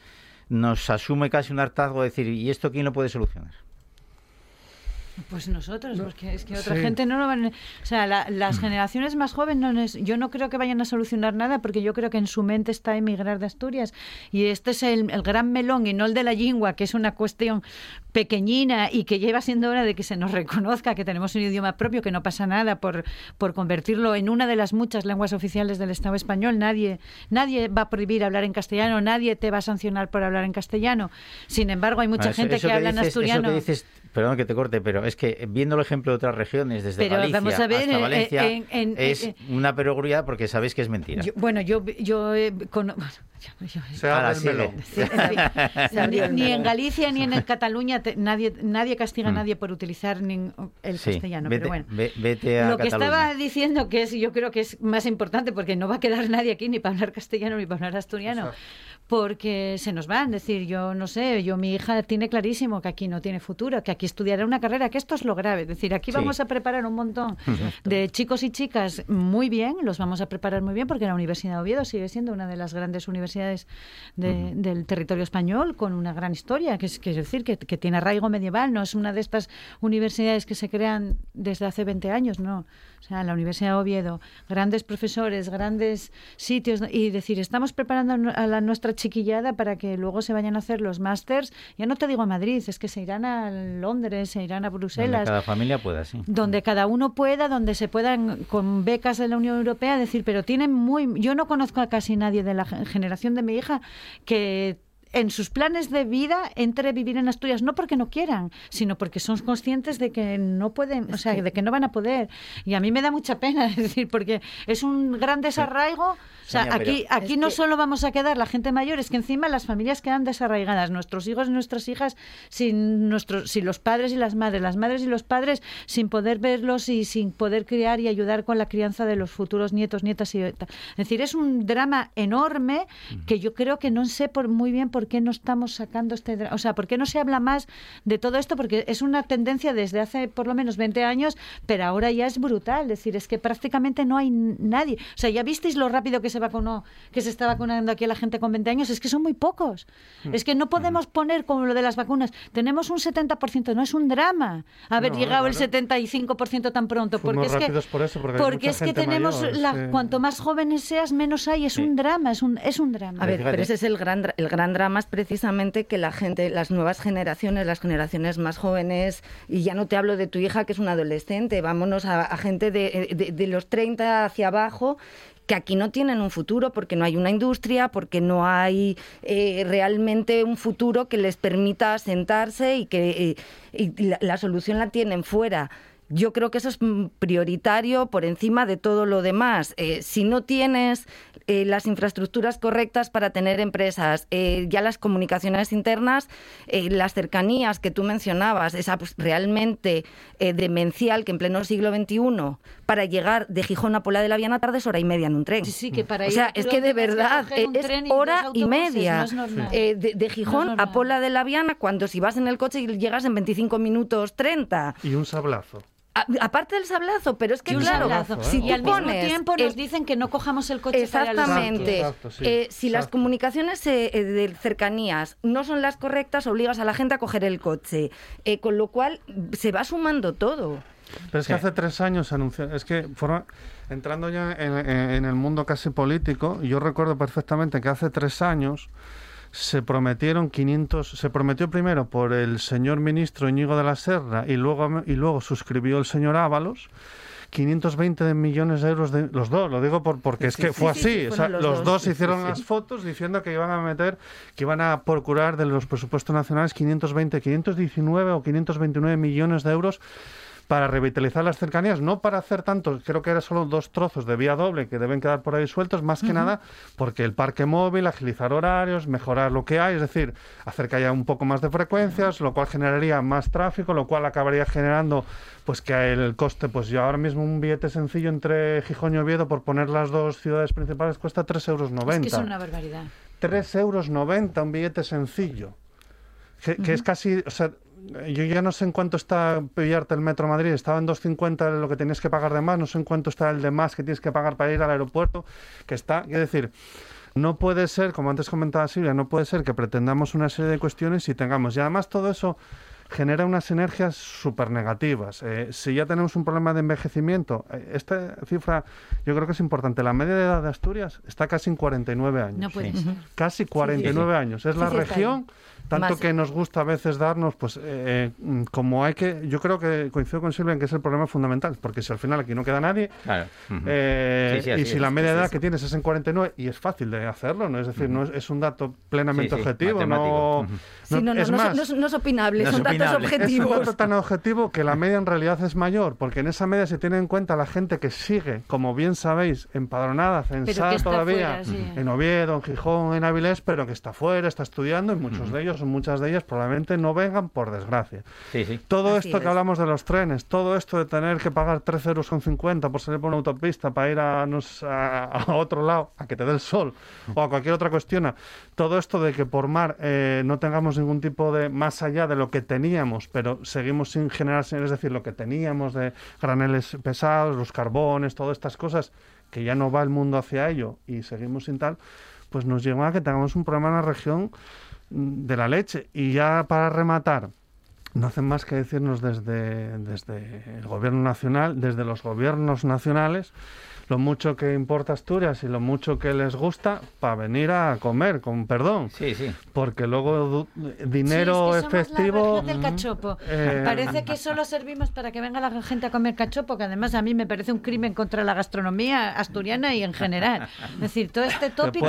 M: nos asume casi un hartazgo de decir, ¿y esto quién lo puede solucionar?
J: Pues nosotros, porque es que otra
M: Sí.
J: gente no lo van. O sea, la- las generaciones más jóvenes, no es- yo no creo que vayan a solucionar nada, porque yo creo que en su mente está emigrar de Asturias. Y este es el, el gran melón y no el de la lengua, que es una cuestión pequeñina y que lleva siendo hora de que se nos reconozca que tenemos un idioma propio, que no pasa nada por, por convertirlo en una de las muchas lenguas oficiales del Estado español. Nadie, nadie va a prohibir hablar en castellano, nadie te va a sancionar por hablar en castellano. Sin embargo, hay mucha
M: Ah, eso-
J: gente
M: eso
J: que, habla en
M: eso
J: asturiano.
M: que dices, perdón que te corte, pero es que viendo el ejemplo de otras regiones, desde
J: Pero
M: Galicia
J: vamos a ver,
M: hasta
J: eh,
M: Valencia,
J: en- en-
M: es
J: eh,
M: una perogrullada porque sabéis que es mentira.
J: Yo- bueno, yo, yo eh, cono- bueno, yo- yo-
M: Se abre el melón.
J: Sí, en fin,
L: Se abrió el
J: ni, ni
L: melón.
J: en Galicia ni en Cataluña te- nadie nadie castiga a
M: Mm.
J: nadie por utilizar nin- el
M: Sí,
J: castellano.
M: vete,
J: pero bueno.
M: ve- vete a
J: Lo que
M: Cataluña.
J: estaba diciendo que es, yo creo que es más importante porque no va a quedar nadie aquí ni para hablar castellano ni para hablar asturiano. Porque se nos van, es decir, yo no sé, yo mi hija tiene clarísimo que aquí no tiene futuro, que aquí estudiará una carrera, que esto es lo grave, es decir, aquí
O: Sí.
J: vamos a preparar un montón [LAUGHS] de chicos y chicas muy bien, los vamos a preparar muy bien porque la Universidad de Oviedo sigue siendo una de las grandes universidades de- del territorio español con una gran historia, que es, que es decir, que, que tiene arraigo medieval, no es una de estas universidades que se crean desde hace 20 años, no. O sea, la Universidad de Oviedo, grandes profesores, grandes sitios, y decir, estamos preparando a la nuestra chiquillada para que luego se vayan a hacer los másters, ya no te digo a Madrid, es que se irán a Londres, se irán a
M: Donde
J: Bruselas,
M: cada familia pueda, sí.
J: donde cada uno pueda, donde se puedan con becas de la Unión Europea decir, pero tienen muy, yo no conozco a casi nadie de la gen- generación de mi hija que en sus planes de vida entre vivir en Asturias no porque no quieran, sino porque son conscientes de que no pueden, o sea, de que no van a poder. Y a mí me da mucha pena [LAUGHS] es decir, porque es un gran desarraigo. O sea, aquí, aquí no solo vamos a quedar la gente mayor, es que encima las familias quedan desarraigadas, nuestros hijos y nuestras hijas sin nuestros, sin los padres y las madres, las madres y los padres sin poder verlos y sin poder criar y ayudar con la crianza de los futuros nietos, nietas y. Es decir, es un drama enorme que yo creo que no sé por muy bien por qué no estamos sacando este drama, o sea, por qué no se habla más de todo esto porque es una tendencia desde hace por lo menos 20 años, pero ahora ya es brutal, es decir, es que prácticamente no hay nadie. O sea, ya visteis lo rápido que se vacunó, que se está vacunando aquí a la gente con 20 años, es que son muy pocos. Es que no podemos poner como lo de las vacunas. Tenemos un 70%, no es un drama haber
N: No,
J: llegado el
N: claro.
J: 75% tan pronto,
N: Fuimos
J: porque es que
N: por eso, porque
J: es que tenemos
N: mayor,
J: la- cuanto más jóvenes seas, menos hay, es un drama, es un es un drama.
L: A ver, pero ese es el gran, dra- el gran drama, es precisamente que la gente, las nuevas generaciones, las generaciones más jóvenes, y ya no te hablo de tu hija que es una adolescente, vámonos a, gente de, de- los 30 hacia abajo que aquí no tienen un futuro porque no hay una industria, porque no hay eh, realmente un futuro que les permita sentarse y que eh, la solución la tienen fuera. Yo creo que eso es mm, prioritario por encima de todo lo demás. Eh, si no tienes eh, las infraestructuras correctas para tener empresas, eh, ya las comunicaciones internas, eh, las cercanías que tú mencionabas, es abs- realmente eh, demencial que en pleno siglo XXI, para llegar de Gijón a Pola de la Viana tarde es hora y media en un tren.
J: Sí, que para
L: o sea,
J: a
L: es que de verdad es
J: y
L: hora y media
J: no.
L: Eh, de, de Gijón a Pola de la Viana cuando si vas en el coche llegas en 25 minutos 30.
N: Y un sablazo.
L: A- aparte del sablazo, pero es que claro,
J: sablazo.
L: si
J: y al mismo tiempo
L: el-
J: nos dicen que no cojamos el coche para
L: Exactamente.
N: Exacto, sí,
L: Eh, si las comunicaciones eh, eh, de cercanías no son las correctas, obligas a la gente a coger el coche. Eh, con lo cual se va sumando todo.
N: Pero es que hace tres años se anunció, es que forma- entrando ya en el mundo casi político, yo recuerdo perfectamente que hace tres años se prometieron 500, se prometió primero por el señor ministro Íñigo de la Serra y luego, y luego suscribió el señor Ábalos. 520 de millones de euros de los dos, lo digo por, porque es que
L: sí,
N: fue
L: sí,
N: así, o sea, los,
L: los
N: dos, hicieron las fotos diciendo que iban a meter, que iban a procurar de los presupuestos nacionales 520, 519 o 529 millones de euros para revitalizar las cercanías, no para hacer tantos, creo que eran solo dos trozos de vía doble que deben quedar por ahí sueltos, más que nada porque el parque móvil, agilizar horarios, mejorar lo que hay, es decir, hacer que haya un poco más de frecuencias, lo cual generaría más tráfico, lo cual acabaría generando pues que el coste, pues yo ahora mismo un billete sencillo entre Gijón y Oviedo por poner las dos ciudades principales cuesta 3,90 euros.
J: Es que es una barbaridad.
N: 3,90 euros un billete sencillo. Que, que es casi, o sea, yo ya no sé en cuánto está pillarte el Metro Madrid, estaba en 2,50 lo que tenías que pagar de más, no sé en cuánto está el de más que tienes que pagar para ir al aeropuerto, que está, quiero decir, no puede ser, como antes comentaba Silvia, no puede ser que pretendamos una serie de cuestiones y tengamos, y además todo eso genera unas sinergias súper negativas. Eh, si ya tenemos un problema de envejecimiento, eh, esta cifra yo creo que es importante. La media de edad de Asturias está casi en 49 años.
J: No puede
M: Sí.
J: ser.
N: Casi 49 años. Es
L: Sí,
N: la
L: sí, está
N: región, tanto
L: Más-
N: que nos gusta a veces darnos, pues eh, mm, como hay que, yo creo que coincido con Silvia en que es el problema fundamental, porque si al final aquí no queda nadie,
M: Claro.
N: Eh,
M: Sí, sí,
N: y si
M: es,
N: la media
M: es
N: edad
M: eso.
N: que tienes es en 49 y es fácil de hacerlo, ¿no? Es decir, no es, es un dato plenamente
M: Sí, sí,
N: objetivo, no.
L: Sí, no, no,
N: es
L: no,
N: más,
L: es- no es, no es opinable,
M: No es
L: son datos
N: es un dato tan objetivo que la media en realidad es mayor, porque en esa media se tiene en cuenta la gente que sigue, como bien sabéis, empadronada, censada todavía,
J: fuera, sí.
N: en Oviedo, en Gijón, en Avilés, pero que está fuera, está estudiando, y muchos de ellos o muchas de ellas probablemente no vengan, por desgracia.
M: Sí, sí.
N: Todo
L: Así
N: esto que hablamos de los trenes, todo esto de tener que pagar 13,50 euros con 50 por salir por una autopista para ir a, nos- a, a otro lado, a que te dé el sol o a cualquier otra cuestión, todo esto de que por mar eh, no tengamos ningún tipo de más allá de lo que teníamos, pero seguimos sin generar, es decir, lo que teníamos de graneles pesados, los carbones, todas estas cosas, que ya no va el mundo hacia ello y seguimos sin tal, pues nos lleva a que tengamos un problema en la región de la leche. Y ya para rematar, no hacen más que decirnos desde, desde el gobierno nacional, desde los gobiernos nacionales, lo mucho que importa Asturias y lo mucho que les gusta para venir a comer, con perdón.
M: Sí, sí.
N: Porque luego dinero
J: Sí, es que somos la
N: efectivo...
J: región del cachopo.
N: eh,
J: Parece que solo servimos para que venga la gente a comer cachopo, que además a mí me parece un crimen contra la gastronomía asturiana y en general. Es decir, todo este tópico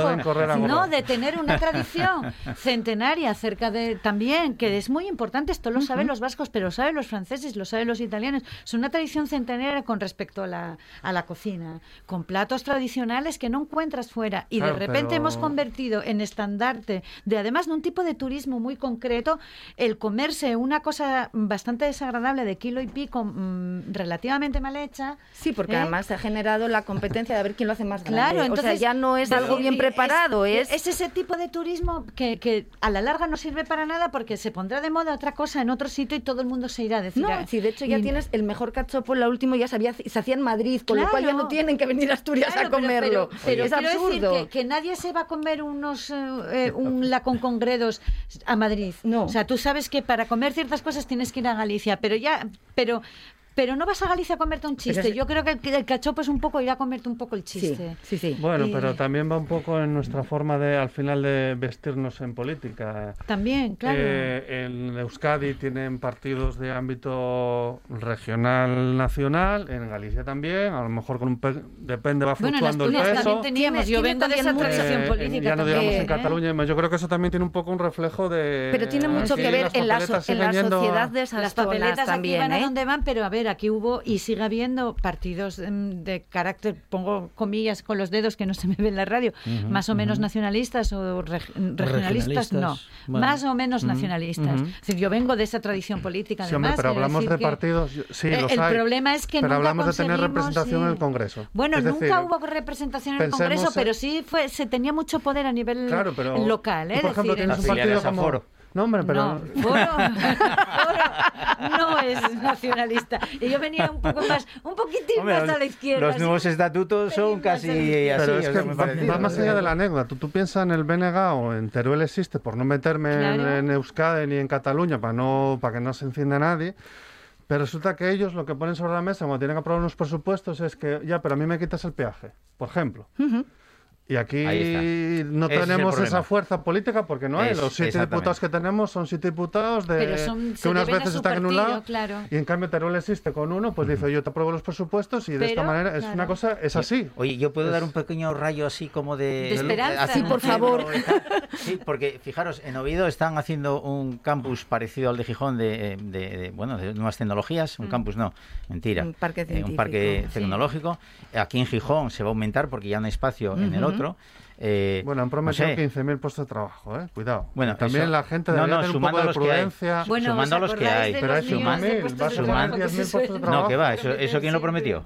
J: no de tener una tradición centenaria acerca de también que es muy importante, esto lo saben los vascos, pero lo saben los franceses, lo saben los italianos, es una tradición centenaria con respecto a la, a la cocina, con platos tradicionales que no encuentras fuera y
N: Claro,
J: de repente hemos
N: pero-
J: convertido en estandarte de además de un tipo de turismo muy concreto el comerse una cosa bastante desagradable de kilo y pico mm, relativamente mal hecha
L: Sí, porque
J: ¿eh?
L: además se ha generado la competencia de ver quién lo hace más grande.
J: Claro,
L: o
J: entonces
L: sea, ya no es
J: de-
L: algo bien
J: y-
L: preparado, es,
J: es ese tipo de turismo que, que a la larga no sirve para nada porque se pondrá de moda otra cosa en otro sitio y todo el mundo se irá a decir
L: No,
J: ah,
L: si de hecho ya
J: y-
L: tienes el mejor cachopo, la última ya se, había- se hacía en Madrid, con lo cual ya
J: Claro.
L: no tienen que venir a Asturias
J: Claro,
L: a
J: pero-
L: comerlo.
J: Pero, pero
L: es
J: quiero
L: absurdo.
J: decir que, que nadie se va a comer unos eh, eh, un lacón con gredos a Madrid.
L: No.
J: O sea, tú sabes que para comer ciertas cosas tienes que ir a Galicia, pero ya, pero pero no vas a Galicia a comerte un chiste.
L: es-
J: Yo creo que el, el cachopo es un poco ir a comerte un poco el
L: Sí,
J: chiste.
L: sí, sí.
N: Bueno,
J: Y-
N: pero también va un poco en nuestra forma de, al final, de vestirnos en política.
J: También, claro.
N: Eh, en Euskadi tienen partidos de ámbito regional, nacional, en Galicia también, a lo mejor con un pe- depende, va
J: bueno, en
N: fluctuando el
J: Asturias
N: peso.
J: también teníamos. Yo vengo de esa tradición
N: Eh,
J: política
N: ya no digamos
J: también,
N: en
J: ¿eh?
N: Cataluña, yo creo que eso también tiene un poco un reflejo de...
L: Pero tiene mucho
N: aquí
L: que ver
N: las
L: en la, so- en la sociedad de esas
J: Las
L: zonas
J: papeletas aquí
L: también,
J: van a
L: ¿eh?
J: donde van, pero a ver, aquí hubo y sigue habiendo partidos em, de carácter, pongo comillas con los dedos que no se me ve en la radio, más o menos nacionalistas o reg- regionalistas, no,
A: bueno.
J: más o menos nacionalistas. Es decir, yo vengo de esa tradición política,
N: Sí, hombre, pero hablamos de partidos, sí,
J: Eh,
N: los
J: el
N: hay,
J: problema es que
N: pero
J: nunca
N: hablamos de tener representación en el Congreso.
J: Bueno,
N: Es
J: nunca
N: decir,
J: hubo representación en el Congreso,
N: en-
J: pero sí fue, se tenía mucho poder a nivel
N: Claro, pero
J: local. ¿eh?
N: por ejemplo,
J: Decir,
N: tienes
J: en-
N: un partido como... No, hombre, pero...
J: No, Foro [LAUGHS] [LAUGHS] no es nacionalista. Y yo venía un poco más, un poquitín
M: Hombre,
J: más a la izquierda.
M: los
J: así.
M: nuevos estatutos son casi así.
N: Pero es que va, va más allá de la anécdota. Tú, tú piensas en el BNG o en Teruel existe, por no meterme en-
J: Claro.
N: en, Euskadi ni en Cataluña, para, no, para que no se encienda nadie. Pero resulta que ellos lo que ponen sobre la mesa cuando tienen que aprobar unos presupuestos es que, ya, pero a mí me quitas el peaje, por ejemplo. Y aquí no
M: Ese es
N: tenemos
M: problema.
N: esa fuerza política porque no hay.
M: Es-
N: Los siete diputados que tenemos son siete diputados de,
J: Pero son-
N: que unas veces están en un lado
J: claro.
N: y en cambio Teruel existe con uno, pues dice yo te apruebo los presupuestos y de esta manera es
J: claro.
N: una cosa, es así.
M: Oye, yo puedo
N: Es-
M: dar un pequeño rayo así como de...
J: De esperanza.
M: así,
J: Sí, por
L: favor. [LAUGHS]
M: Sí, porque fijaros, en Oviedo están haciendo un campus parecido al de Gijón de, de- de, bueno, de nuevas tecnologías. Un
L: Mm.
M: campus no, mentira.
L: Un parque
M: Eh, un parque
L: sí.
M: tecnológico. Aquí en Gijón se va a aumentar porque ya no hay espacio en el
L: Ujú.
M: Otro. Eh,
N: Bueno, han
M: no
N: prometido
M: sé.
N: 15.000 puestos de trabajo, ¿eh? Cuidado.
M: Bueno,
N: también
M: eso-
N: la gente
M: no,
N: debería
M: no,
N: tener un poco de prudencia.
J: Bueno,
M: sumando
J: ¿os
M: los que hay.
J: de
N: Pero hay
J: millones de
N: 5.000,
J: puestos
N: vas
J: de
N: a
J: trabajo
N: sumar
J: que
N: 10.000
J: se
N: puestos de
J: suelen-
M: No, que va, eso, eso quién lo prometió.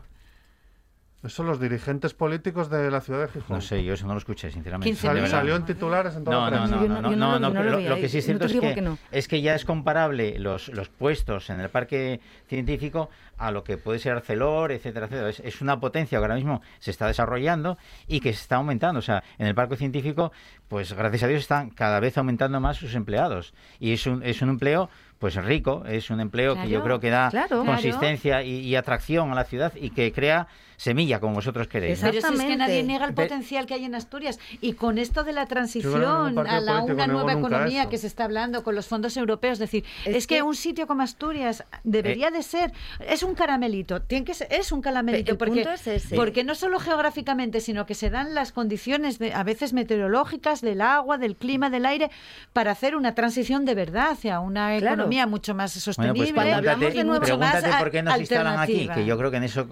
N: Eso son los dirigentes políticos de la ciudad de Gijón.
M: No sé, yo eso no lo escuché, sinceramente.
J: 15.000.
N: Salió, en titulares en toda
M: No,
N: la
M: no, no, no,
L: no-
M: no,
L: yo
M: no,
L: no lo-
M: no,
L: no lo
M: lo,
L: vi
M: lo
L: ahí.
M: que sí es cierto es que,
L: que no.
M: es que ya es comparable los, los puestos en el parque científico a lo que puede ser Arcelor, etcétera, etcétera. Es, es una potencia que ahora mismo se está desarrollando y que se está aumentando. O sea, en el parque científico, pues gracias a Dios están cada vez aumentando más sus empleados. Y es un, es un empleo pues rico, es un empleo que yo creo que da
L: claro.
M: consistencia y, y atracción a la ciudad y que crea semilla, como vosotros queréis. ¿no?
J: Pero si es que
L: Exactamente.
J: nadie niega el
M: Pe-
J: potencial que hay en Asturias. Y con esto de la transición a la, una nueva economía
N: eso.
J: que se está hablando con los fondos europeos, es decir, es,
L: Es
J: que,
L: que-
J: un sitio como Asturias debería de ser, es un caramelito, tiene que ser- es un caramelito,
L: El
J: porque,
L: punto es ese.
J: porque no solo geográficamente, sino que se dan las condiciones de, a veces meteorológicas, del agua, del clima, del aire, para hacer una transición de verdad hacia una
L: Claro.
J: Economía mucho más
M: Bueno,
J: sostenible
M: pues
L: Cuando
M: pregúntate,
L: hablamos de nuevo-
M: pregúntate por qué no se instalan aquí, que yo creo que en eso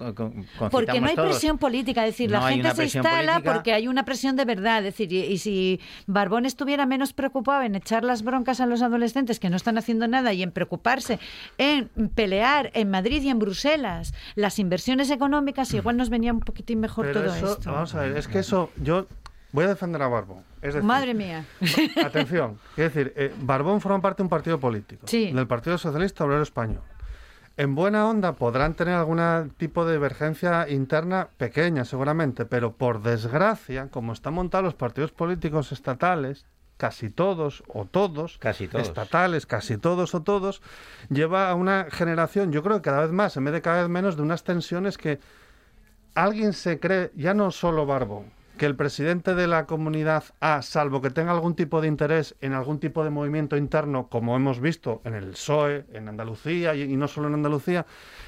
J: Porque no hay
M: todos.
J: presión política, es decir,
M: No
J: la gente se instala
M: política.
J: porque hay una presión de verdad. Es decir, y, y si Barbón estuviera menos preocupado en echar las broncas a los adolescentes que no están haciendo nada y en preocuparse en pelear en Madrid y en Bruselas las inversiones económicas, igual nos venía un poquitín mejor
N: Pero
J: todo
N: eso,
J: esto.
N: vamos a ver, es que eso, yo voy a defender a Barbón. Es decir,
J: Madre mía.
N: Atención, es decir, eh, Barbón forma parte de un partido político,
J: Sí.
N: del Partido Socialista Obrero Español. En buena onda podrán tener algún tipo de divergencia interna pequeña, seguramente, pero por desgracia, como están montados los partidos políticos estatales, casi todos o todos,
M: Casi todos.
N: estatales, casi todos o todos, lleva a una generación, yo creo que cada vez más, en vez de cada vez menos, de unas tensiones que alguien se cree, ya no solo Barbón, que el presidente de la comunidad A, salvo que tenga algún tipo de interés en algún tipo de movimiento interno, como hemos visto en el PSOE, en Andalucía y, y no solo en Andalucía,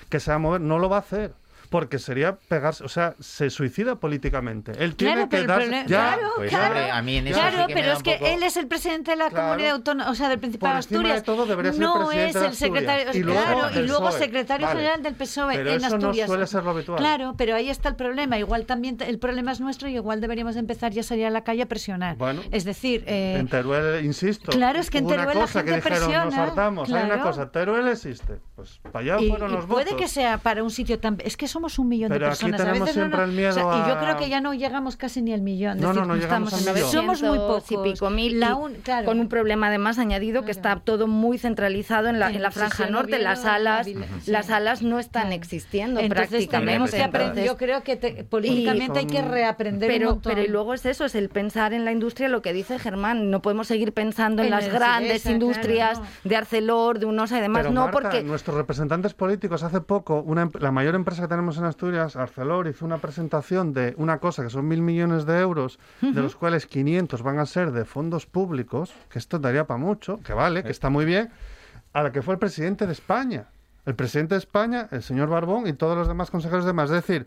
N: que se va a mover, no lo va a hacer. Porque sería pegarse, o sea, se suicida políticamente. Él tiene
J: Claro,
N: que dar. Ya,
J: claro,
M: Pues,
J: claro.
M: hombre, a mí en eso
J: Claro,
M: sí que me
J: pero
M: da
J: es que
M: poco-
J: él es el presidente de la
N: Claro.
J: comunidad autónoma, o sea, del Principado de
N: encima de
J: Asturias.
N: todo debería ser
J: no
N: presidente
J: es el
N: Asturias.
J: secretario,
N: Y luego
J: claro, y luego
N: PSOE.
J: secretario
N: Vale.
J: general del PSOE
N: Pero
J: en
N: eso no
J: Asturias.
N: suele ser lo habitual.
J: Claro, pero ahí está el problema. Igual también el problema es nuestro y igual deberíamos empezar ya a salir a la calle a presionar.
N: Bueno,
J: es decir, eh,
N: En Teruel, insisto.
J: Claro, es que en Teruel la
N: cosa que
J: gente
N: dijeron, nos
J: presiona,
N: hartamos. Hay una
J: claro.
N: cosa, Teruel existe. Pues para allá fueron
J: y
N: los
J: puede
N: votos.
J: que sea para un sitio tan... Es que somos un millón
N: Pero
J: de
N: aquí
J: personas. a
N: tenemos
J: veces no,
N: siempre
J: no,
N: el miedo
J: o sea, Y yo
N: a-
J: creo que ya no llegamos casi ni al millón.
N: No, no, no llegamos
J: estamos
N: al millón.
J: Somos muy pocos.
L: y pico mil
J: La
L: y
J: un- claro.
L: con un problema además añadido que está todo muy centralizado en la, en la franja
J: sí,
L: norte. Las
J: sí.
L: las salas no están existiendo
J: Entonces
L: prácticamente.
J: tenemos que aprender.
L: Entonces,
J: Yo creo que te- políticamente hay que reaprender un
L: pero,
J: montón.
L: pero y luego es eso, es el pensar en la industria, lo que dice Germán. No podemos seguir pensando en,
J: En
L: las grandes industrias
J: claro,
L: de Arcelor, de Unosa y demás.
N: Pero,
L: no,
N: Marta,
L: porque
N: nuestros representantes políticos hace poco, una, em- la mayor empresa que tenemos en Asturias, Arcelor, hizo una presentación de una cosa que son mil millones de euros, de los cuales 500 van a ser de fondos públicos, que esto daría para mucho, que vale, que está muy bien, a la que fue el presidente de España. El presidente de España, el señor Barbón y todos los demás consejeros demás. Es decir,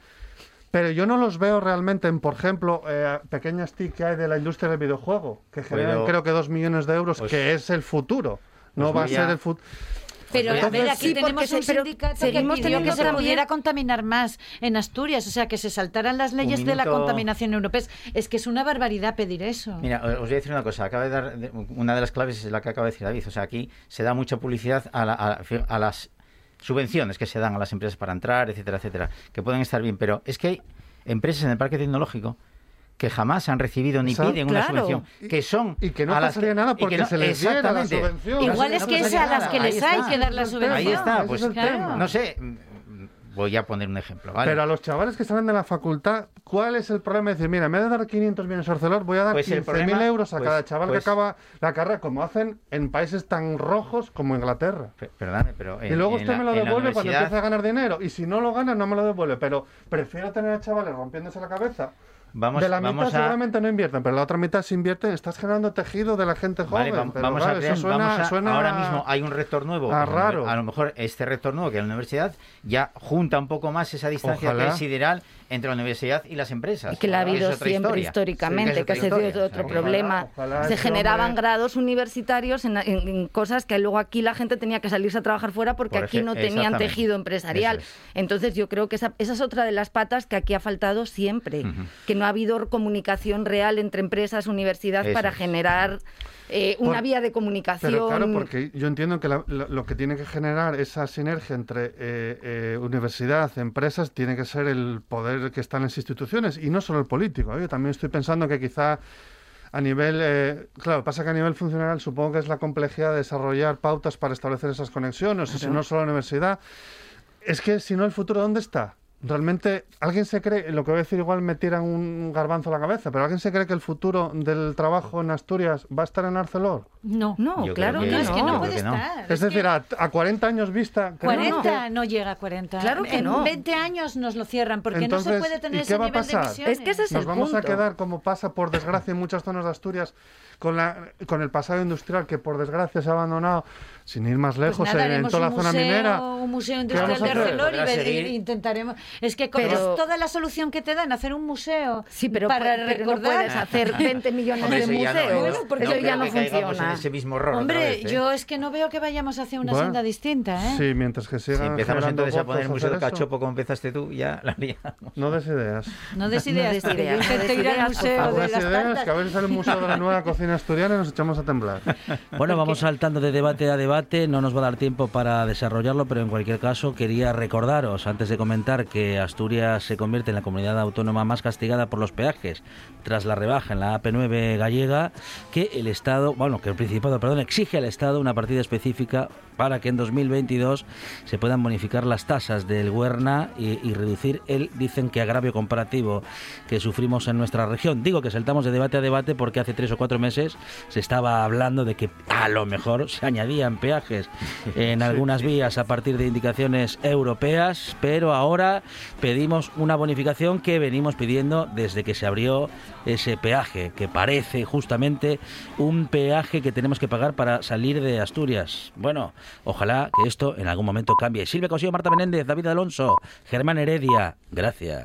N: pero yo no los veo realmente en, por ejemplo, eh, pequeñas TIC que hay de la industria del videojuego, que generan
M: Pero-
N: creo que dos millones de euros,
M: Pues-
N: que es el futuro. No
M: pues
N: va a ser el futuro.
J: Pero a
L: Entonces,
J: ver, aquí
L: sí,
J: tenemos un sindicato que
L: seguimos
J: pidió que se
L: también-
J: pudiera contaminar más en Asturias, o sea, que se saltaran las leyes de la contaminación europea. Es que es una barbaridad pedir eso.
M: Mira, os voy a decir una cosa. Acaba de dar una de las claves es la que acaba de decir David. O sea, aquí se da mucha publicidad a, la- a- a las subvenciones que se dan a las empresas para entrar, etcétera, etcétera, que pueden estar bien, pero es que hay empresas en el parque tecnológico que jamás han recibido ni
N: Exacto.
M: piden una
N: Claro.
M: subvención, que son
N: Y que no
M: a las
N: pasaría nada porque
M: no-
N: se les diera la subvención.
J: Igual es
M: no
J: que es a las que les hay que dar la subvención.
M: Ahí está, pues
N: es el tema.
M: no sé, mm, voy a poner un ejemplo, ¿vale?
N: Pero a los chavales que salen de la facultad, ¿cuál es el problema? de decir, mira, en vez de dar 500 bienes a Arcelor, voy a dar
M: Pues el
N: 15.000
M: problema-
N: euros a
M: pues-
N: cada chaval
M: pues-
N: que acaba la carrera, como hacen en países tan rojos como Inglaterra.
M: Pe- Perdone, pero
N: y luego usted
M: la-
N: me lo devuelve cuando empiece a ganar dinero. Y si no lo gana, no me lo devuelve. Pero prefiero tener a chavales rompiéndose la cabeza.
M: Vamos-
N: de la
M: vamos
N: mitad
M: a-
N: seguramente no invierten, pero la otra mitad se invierte. Estás generando tejido de la gente
M: Vale,
N: joven. pero
M: vamos, a crear-
N: suena,
M: vamos a-
N: suena
M: ahora mismo hay un rector nuevo.
N: a raro.
M: A lo mejor este rector nuevo que es la universidad ya junta un poco más esa distancia
N: Ojalá.
M: que es sideral entre la universidad y las empresas.
L: Y que la ha habido siempre
M: historia.
L: históricamente,
M: Sí,
L: que
M: otra
L: es
M: historia.
L: otro problema.
N: ojalá
L: Se
N: ese
L: generaban
N: hombre-
L: grados universitarios en, en- en cosas que luego aquí la gente tenía que salirse a trabajar fuera porque
M: Por
L: aquí no tenían tejido empresarial. Entonces yo creo que esa, esa es otra de las patas que aquí ha faltado siempre, que no ha habido comunicación real entre empresas, universidad
M: Eso
L: para
M: es.
L: generar eh, una
N: Por-
L: vía de comunicación.
N: Pero claro, porque yo entiendo que la- la- lo que tiene que generar esa sinergia entre eh, eh, universidad, empresas, tiene que ser el poder que está en las instituciones y no solo el político. ¿eh? Yo también estoy pensando que quizá a nivel, eh, claro, pasa que a nivel funcional supongo que es la complejidad de desarrollar pautas para establecer esas conexiones, si no solo la universidad. Es que si no, el futuro, ¿dónde está? Realmente, ¿alguien se cree, lo que voy a decir igual me tiran un garbanzo a la cabeza, pero ¿alguien se cree que el futuro del trabajo en Asturias va a estar en Arcelor?
J: No.
L: No,
M: Yo
L: claro que
J: No, es que no puede
M: creo que no.
J: estar.
N: Es decir, a, a 40 años vista... creo
J: 40 no llega a 40.
L: Claro que
J: en
L: no.
J: 20 años nos lo cierran porque no se
N: Entonces,
J: puede tener
N: ¿y qué
J: ese
N: va a
J: nivel de
N: pasar?
J: emisiones.
L: Es que ese es
N: Nos
L: el
N: vamos a quedar como pasa por desgracia en muchas zonas de Asturias con la con el pasado industrial que por desgracia se ha abandonado sin ir más
J: Pues
N: lejos
J: nada,
N: en, toda la zona
J: museo,
N: minera.
J: Un museo
N: ¿Qué
J: industrial
N: a
J: de? Arcelor y intentaremos. Es que con-
L: Pero-
J: es toda la solución que te dan hacer un museo
L: Sí, pero,
J: para
L: pero no
J: recordar.
L: puedes hacer [LAUGHS] 20 millones
M: Hombre,
L: de
M: eso ya no,
L: museos.
M: no,
J: Bueno, porque
L: eso
M: no
L: ya
M: creo
L: no funciona.
M: en ese mismo otra
J: Hombre,
M: vez, ¿eh?
J: yo es que no veo que vayamos hacia una
N: Bueno,
J: senda distinta, ¿eh?
N: Sí, mientras que
M: Si
N: sigan
M: empezamos entonces a poner el Museo de
N: eso,
M: Cachopo como empezaste tú, ya la liamos.
N: No des ideas.
J: No des [LAUGHS]
L: No
J: ideas,
L: des ideas,
J: yo
L: no des
J: ir al museo
N: No
J: de las
N: ideas, que a ver si sale un museo de la nueva [LAUGHS] cocina asturiana y nos echamos a temblar.
A: Bueno, vamos saltando de debate a debate, no nos va a dar tiempo para desarrollarlo, pero en cualquier caso quería recordaros, antes de comentar, que Asturias se convierte en la comunidad autónoma más castigada por los peajes tras la rebaja en la AP9 gallega, que el Estado, bueno, que el Principado, perdón, exige al Estado una partida específica para que en 2022 se puedan bonificar las tasas del Huerna y, y reducir el, dicen que agravio comparativo que sufrimos en nuestra región. Digo que saltamos de debate a debate porque hace tres o cuatro meses se estaba hablando de que a lo mejor se añadían peajes en [LAUGHS] algunas vías a partir de indicaciones europeas, pero ahora pedimos una bonificación que venimos pidiendo desde que se abrió ese peaje, que parece justamente un peaje que tenemos que pagar para salir de Asturias. Bueno, ojalá que esto en algún momento cambie. Silvia Cosío, Marta Menéndez, David Alonso, Germán Heredia, gracias.